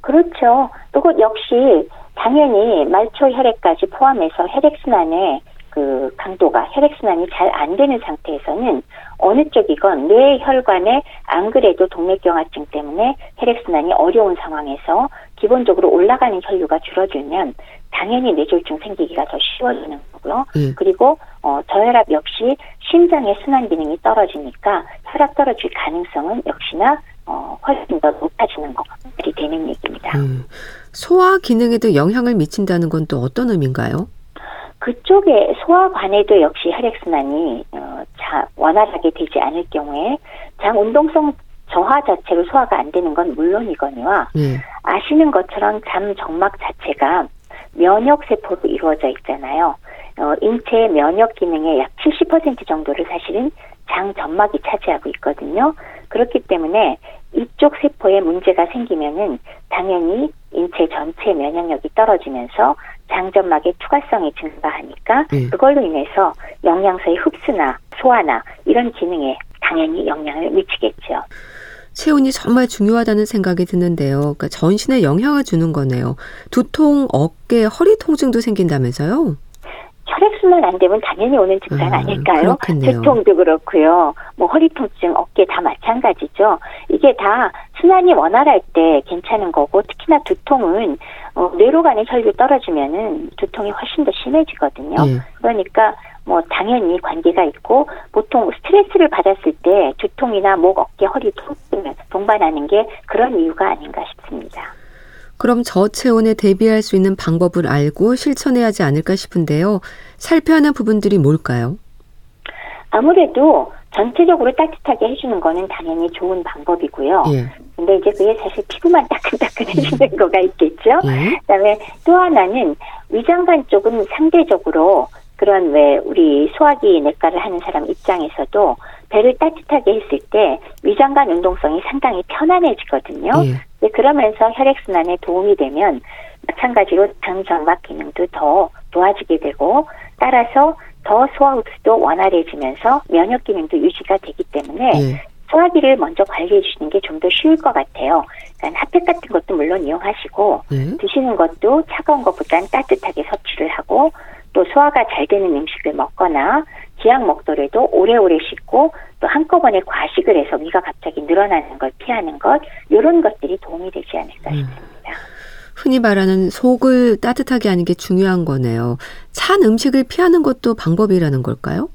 S4: 그렇죠. 또 역시 당연히 말초 혈액까지 포함해서 혈액순환에 그 강도가 혈액순환이 잘 안 되는 상태에서는 어느 쪽이건 뇌 혈관에 안 그래도 동맥경화증 때문에 혈액순환이 어려운 상황에서 기본적으로 올라가는 혈류가 줄어들면 당연히 뇌졸중 생기기가 더 쉬워지는 거고요. 음. 그리고 어, 저혈압 역시 심장의 순환 기능이 떨어지니까 혈압 떨어질 가능성은 역시나 어, 훨씬 더 높아지는 것들이 되는 얘기입니다. 음.
S1: 소화 기능에도 영향을 미친다는 건 또 어떤 의미인가요?
S4: 그쪽에 소화관에도 역시 혈액순환이 어, 자, 원활하게 되지 않을 경우에 장 운동성 저하 자체로 소화가 안 되는 건 물론이거니와 예. 아시는 것처럼 잠 정막 자체가 면역 세포로 이루어져 있잖아요. 어, 인체의 면역 기능의 약 70% 정도를 사실은 장 점막이 차지하고 있거든요. 그렇기 때문에 이쪽 세포에 문제가 생기면은 당연히 인체 전체 면역력이 떨어지면서 장점막의 투과성이 증가하니까 네. 그걸로 인해서 영양소의 흡수나 소화나 이런 기능에 당연히 영향을 미치겠죠.
S1: 체온이 정말 중요하다는 생각이 드는데요. 그러니까 전신에 영향을 주는 거네요. 두통, 어깨, 허리 통증도 생긴다면서요?
S4: 혈액순환 안 되면 당연히 오는 증상 아, 아닐까요? 그렇겠네요. 두통도 그렇고요. 뭐 허리 통증, 어깨 다 마찬가지죠. 이게 다 순환이 원활할 때 괜찮은 거고 특히나 두통은 어, 뇌로 가는 혈류 떨어지면은 두통이 훨씬 더 심해지거든요. 예. 그러니까 뭐 당연히 관계가 있고 보통 스트레스를 받았을 때 두통이나 목, 어깨, 허리 통증을 동반하는 게 그런 이유가 아닌가 싶습니다.
S1: 그럼 저체온에 대비할 수 있는 방법을 알고 실천해야 하지 않을까 싶은데요. 살펴야 하는 부분들이 뭘까요?
S4: 아무래도 전체적으로 따뜻하게 해주는 거는 당연히 좋은 방법이고요. 예. 근데 이제 그게 사실 피부만 따끈따끈해지는 음. 거가 있겠죠. 예. 그다음에 또 하나는 위장관 쪽은 상대적으로 그런 왜 우리 소화기 내과를 하는 사람 입장에서도 배를 따뜻하게 했을 때 위장관 운동성이 상당히 편안해지거든요. 예. 그러면서 혈액순환에 도움이 되면 마찬가지로 당정막 기능도 더 좋아지게 되고 따라서 더 소화 흡수도 원활해지면서 면역 기능도 유지가 되기 때문에 예. 소화기를 먼저 관리해 주시는 게 좀 더 쉬울 것 같아요. 그러니까 핫팩 같은 것도 물론 이용하시고 예. 드시는 것도 차가운 것보다는 따뜻하게 섭취를 하고 또 소화가 잘 되는 음식을 먹거나 기약 먹더라도 오래오래 씻고 또 한꺼번에 과식을 해서 위가 갑자기 늘어나는 걸 피하는 것 이런 것들이 도움이 되지 않을까 음. 싶습니다.
S1: 흔히 말하는 속을 따뜻하게 하는 게 중요한 거네요. 찬 음식을 피하는 것도 방법이라는 걸까요?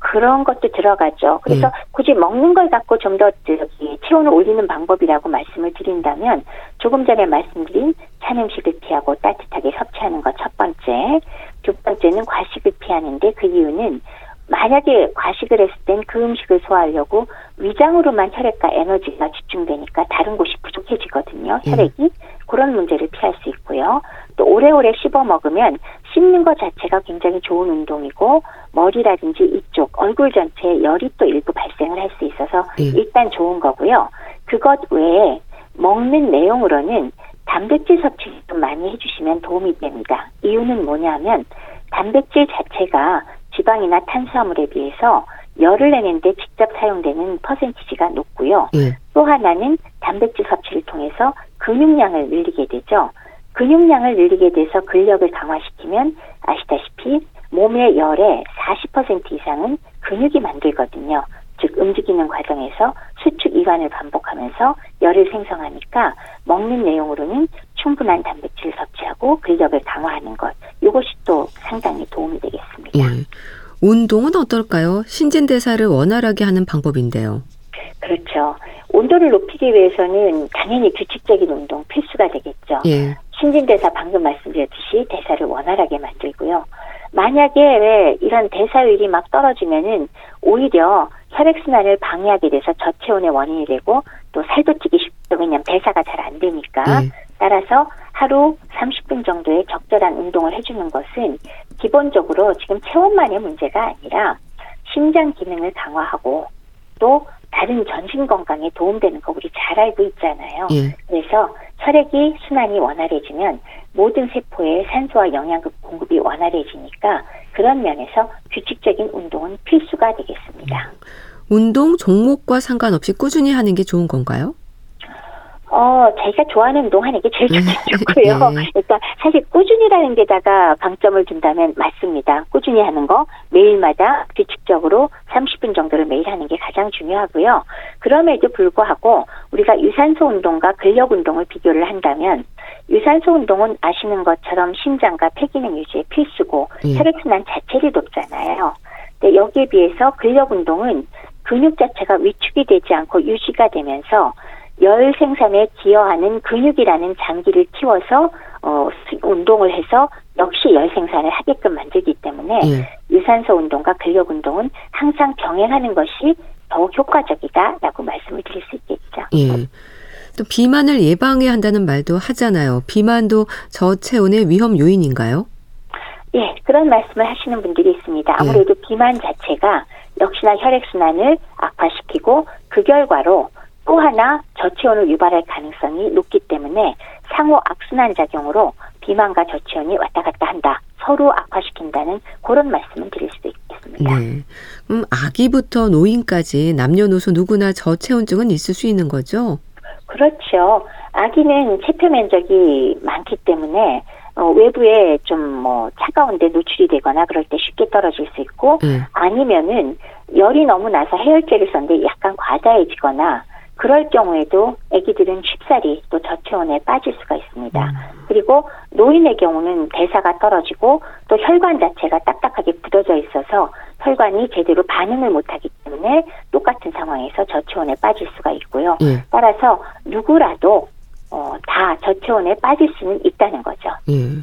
S4: 그런 것도 들어가죠. 그래서 네. 굳이 먹는 걸 갖고 좀 더 체온을 올리는 방법이라고 말씀을 드린다면 조금 전에 말씀드린 찬 음식을 피하고 따뜻하게 섭취하는 것 첫 번째. 두 번째는 과식을 피하는데 그 이유는 만약에 과식을 했을 땐 그 음식을 소화하려고 위장으로만 혈액과 에너지가 집중되니까 다른 곳이 부족해지거든요. 예. 혈액이 음. 그런 문제를 피할 수 있고요. 또 오래오래 씹어 먹으면 씹는 것 자체가 굉장히 좋은 운동이고 머리라든지 이쪽 얼굴 전체에 열이 또 일부 발생을 할 수 있어서 예. 일단 좋은 거고요. 그것 외에 먹는 내용으로는 단백질 섭취 좀 많이 해주시면 도움이 됩니다. 이유는 뭐냐면 단백질 자체가 지방이나 탄수화물에 비해서 열을 내는데 직접 사용되는 퍼센티지가 높고요. 예. 또 하나는 단백질 섭취를 통해서 근육량을 늘리게 되죠. 근육량을 늘리게 돼서 근력을 강화시키면 아시다시피 몸의 열의 40% 이상은 근육이 만들거든요. 즉 움직이는 과정에서 수축 이완을 반복하면서 열을 생성하니까 먹는 내용으로는 충분한 단백질 섭취하고 근력을 강화하는 것 이것이 또 상당히 도움이 되겠습니다. 예.
S1: 운동은 어떨까요? 신진 대사를 원활하게 하는 방법인데요.
S4: 그렇죠. 온도를 높이기 위해서는 당연히 규칙적인 운동 필수가 되겠죠. 예. 신진대사 방금 말씀드렸듯이 대사를 원활하게 만들고요. 만약에 왜 이런 대사율이 막 떨어지면은 오히려 혈액순환을 방해하게 돼서 저체온의 원인이 되고 또 살도 찌기 쉽죠. 왜냐하면 대사가 잘 안 되니까. 네. 따라서 하루 30분 정도의 적절한 운동을 해주는 것은 기본적으로 지금 체온만의 문제가 아니라 심장 기능을 강화하고 또 다른 전신 건강에 도움되는 거 우리 잘 알고 있잖아요. 예. 그래서 혈액이 순환이 원활해지면 모든 세포에 산소와 영양급 공급이 원활해지니까 그런 면에서 규칙적인 운동은 필수가 되겠습니다.
S1: 운동 종목과 상관없이 꾸준히 하는 게 좋은 건가요?
S4: 어, 자기가 좋아하는 운동하는 게 제일 좋고요. 네. 그러니까 사실 꾸준히라는 데다가 방점을 둔다면 맞습니다. 꾸준히 하는 거 매일마다 규칙적으로 30분 정도를 매일 하는 게 가장 중요하고요. 그럼에도 불구하고 우리가 유산소 운동과 근력 운동을 비교를 한다면 유산소 운동은 아시는 것처럼 심장과 폐기능 유지에 필수고 예. 혈액순환 자체를 돕잖아요. 근데 여기에 비해서 근력 운동은 근육 자체가 위축이 되지 않고 유지가 되면서 열 생산에 기여하는 근육이라는 장기를 키워서 어, 운동을 해서 역시 열 생산을 하게끔 만들기 때문에 예. 유산소 운동과 근력 운동은 항상 병행하는 것이 더욱 효과적이다라고 말씀을 드릴 수 있겠죠.
S1: 예. 또 비만을 예방해야 한다는 말도 하잖아요. 비만도 저체온의 위험 요인인가요?
S4: 예, 그런 말씀을 하시는 분들이 있습니다. 아무래도 예. 비만 자체가 역시나 혈액순환을 악화시키고 그 결과로 또 하나 저체온을 유발할 가능성이 높기 때문에 상호 악순환 작용으로 비만과 저체온이 왔다 갔다 한다. 서로 악화시킨다는 그런 말씀을 드릴 수도 있겠습니다. 네.
S1: 음, 아기부터 노인까지 남녀노소 누구나 저체온증은 있을 수 있는 거죠?
S4: 그렇죠. 아기는 체표 면적이 많기 때문에 어, 외부에 좀 뭐 차가운데 노출이 되거나 그럴 때 쉽게 떨어질 수 있고 네. 아니면은 열이 너무 나서 해열제를 썼는데 약간 과다해지거나 그럴 경우에도 아기들은 쉽사리 또 저체온에 빠질 수가 있습니다. 음. 그리고 노인의 경우는 대사가 떨어지고 또 혈관 자체가 딱딱하게 굳어져 있어서 혈관이 제대로 반응을 못하기 때문에 똑같은 상황에서 저체온에 빠질 수가 있고요. 예. 따라서 누구라도 어, 다 저체온에 빠질 수는 있다는 거죠.
S1: 예.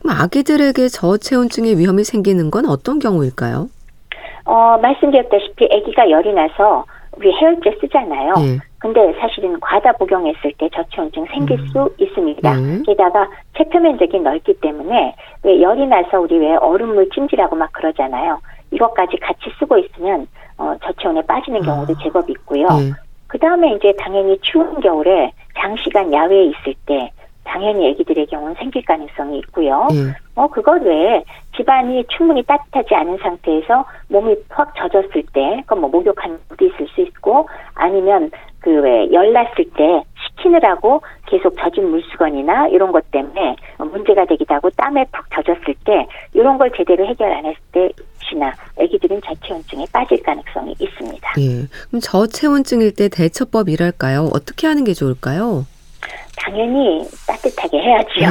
S1: 그럼 아기들에게 저체온증의 위험이 생기는 건 어떤 경우일까요?
S4: 어, 말씀드렸다시피 아기가 열이 나서 우리 해열제 쓰잖아요. 예. 근데 사실은 과다 복용했을 때 저체온증 생길 음. 수 있습니다. 네. 게다가 체표 면적이 넓기 때문에 왜 열이 나서 우리 왜 얼음물 찜질하고 막 그러잖아요. 이것까지 같이 쓰고 있으면 어, 저체온에 빠지는 경우도 아. 제법 있고요. 네. 그 다음에 이제 당연히 추운 겨울에 장시간 야외에 있을 때 당연히 아기들의 경우는 생길 가능성이 있고요. 네. 뭐 그것 외에 집안이 충분히 따뜻하지 않은 상태에서 몸이 확 젖었을 때, 그건 뭐 목욕한 것도 있을 수 있고, 아니면 그 왜 열났을 때 식히느라고 계속 젖은 물수건이나 이런 것 때문에 문제가 되기도 하고 땀에 푹 젖었을 때 이런 걸 제대로 해결 안 했을 때시나 아기들은 저체온증에 빠질 가능성이 있습니다.
S1: 예. 그럼 저체온증일 때 대처법이랄까요? 어떻게 하는 게 좋을까요?
S4: 당연히 따뜻하게 해야지요.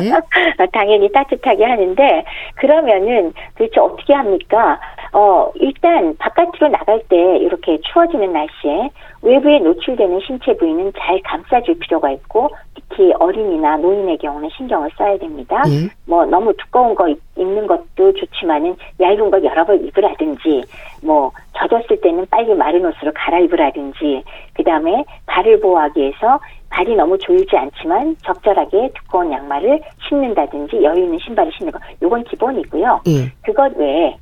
S4: 네. 당연히 따뜻하게 하는데 그러면은 도대체 어떻게 합니까? 어 일단 바깥으로 나갈 때 이렇게 추워지는 날씨에 외부에 노출되는 신체 부위는 잘 감싸줄 필요가 있고 특히 어린이나 노인의 경우는 신경을 써야 됩니다. 예. 뭐 너무 두꺼운 거 입는 것도 좋지만은 얇은 걸 여러 벌 입으라든지 뭐 젖었을 때는 빨리 마른 옷으로 갈아입으라든지 그 다음에 발을 보호하기 위해서 발이 너무 조이지 않지만 적절하게 두꺼운 양말을 신는다든지 여유 있는 신발을 신는 거 요건 기본이고요. 예. 그것 외에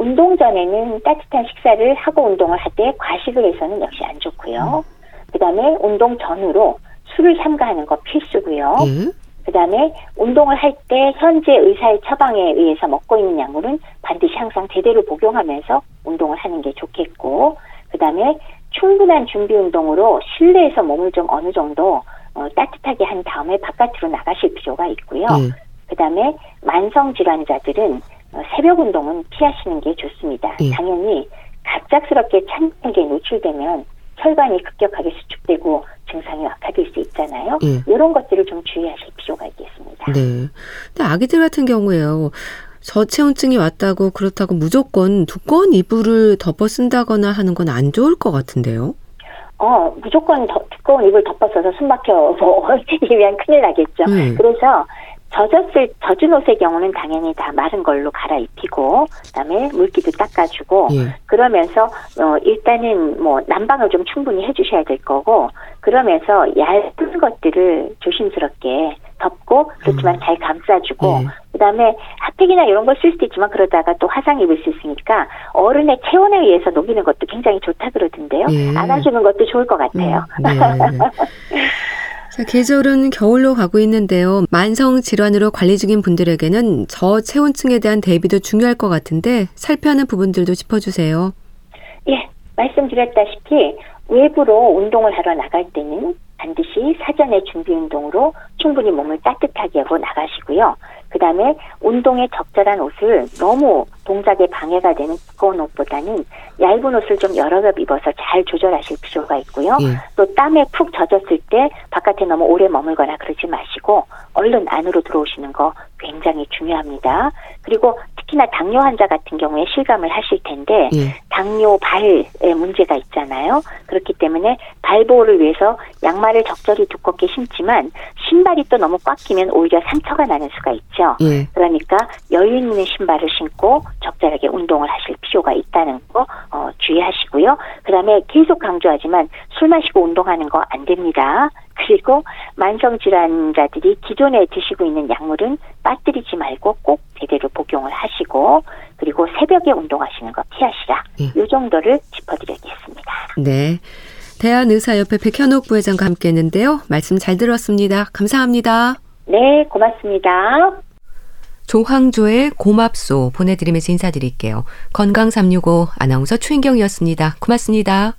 S4: 운동 전에는 따뜻한 식사를 하고 운동을 할 때 과식을 해서는 역시 안 좋고요. 음. 그다음에 운동 전후로 술을 삼가하는 거 필수고요. 음. 그다음에 운동을 할 때 현재 의사의 처방에 의해서 먹고 있는 약물은 반드시 항상 제대로 복용하면서 운동을 하는 게 좋겠고 그 다음에 충분한 준비 운동으로 실내에서 몸을 좀 어느 정도 어, 따뜻하게 한 다음에 바깥으로 나가실 필요가 있고요. 음. 그 다음에 만성 질환자들은 어, 새벽 운동은 피하시는 게 좋습니다. 예. 당연히 갑작스럽게 찬게 노출되면 혈관이 급격하게 수축되고 증상이 악화될 수 있잖아요. 예. 이런 것들을 좀 주의하실 필요가 있겠습니다.
S1: 네. 근데 아기들 같은 경우에요. 저체온증이 왔다고 그렇다고 무조건 두꺼운 이불을 덮어 쓴다거나 하는 건 안 좋을 것 같은데요.
S4: 어, 무조건 더, 두꺼운 이불 덮어 써서 숨 막혀 뭐 이면 큰일 나겠죠. 음. 그래서 젖었을 젖은 옷의 경우는 당연히 다 마른 걸로 갈아입히고 그다음에 물기도 닦아주고 예. 그러면서 어 일단은 뭐 난방을 좀 충분히 해주셔야 될 거고 그러면서 얇은 것들을 조심스럽게 덮고 그렇지만 음. 잘 감싸주고 예. 그다음에 핫팩이나 이런 걸 쓸 수도 있지만 그러다가 또 화상 입을 수 있으니까 어른의 체온에 의해서 녹이는 것도 굉장히 좋다 그러던데요. 예. 안아주는 것도 좋을 것 같아요. 음. 네.
S1: 자, 계절은 겨울로 가고 있는데요. 만성 질환으로 관리 중인 분들에게는 저체온증에 대한 대비도 중요할 것 같은데 살펴야 하는 부분들도 짚어주세요.
S4: 예, 말씀드렸다시피 외부로 운동을 하러 나갈 때는 반드시 사전에 준비 운동으로 충분히 몸을 따뜻하게 하고 나가시고요. 그 다음에 운동에 적절한 옷을 너무 동작에 방해가 되는 두꺼운 옷보다는 얇은 옷을 좀 여러 겹 입어서 잘 조절하실 필요가 있고요. 예. 또 땀에 푹 젖었을 때 바깥에 너무 오래 머물거나 그러지 마시고 얼른 안으로 들어오시는 거 굉장히 중요합니다. 그리고 특히나 당뇨 환자 같은 경우에 실감을 하실 텐데 예. 당뇨 발에 문제가 있잖아요. 그렇기 때문에 발 보호를 위해서 양말을 적절히 두껍게 신지만 신발이 또 너무 꽉 끼면 오히려 상처가 나는 수가 있죠. 예. 그러니까 여유 있는 신발을 신고 적절하게 운동을 하실 필요가 있다는 거 어, 주의하시고요. 그다음에 계속 강조하지만 술 마시고 운동하는 거 안 됩니다. 그리고 만성 질환자들이 기존에 드시고 있는 약물은 빠뜨리지 말고 꼭 제대로 복용을 하시고 그리고 새벽에 운동하시는 거 피하시라. 네. 이 정도를 짚어드리겠습니다.
S1: 네. 대한의사협회 백현옥 부회장과 함께했는데요. 말씀 잘 들었습니다. 감사합니다.
S4: 네, 고맙습니다.
S1: 조황조의 고맙소 보내드리면서 인사드릴게요. 건강365 아나운서 최인경이었습니다. 고맙습니다.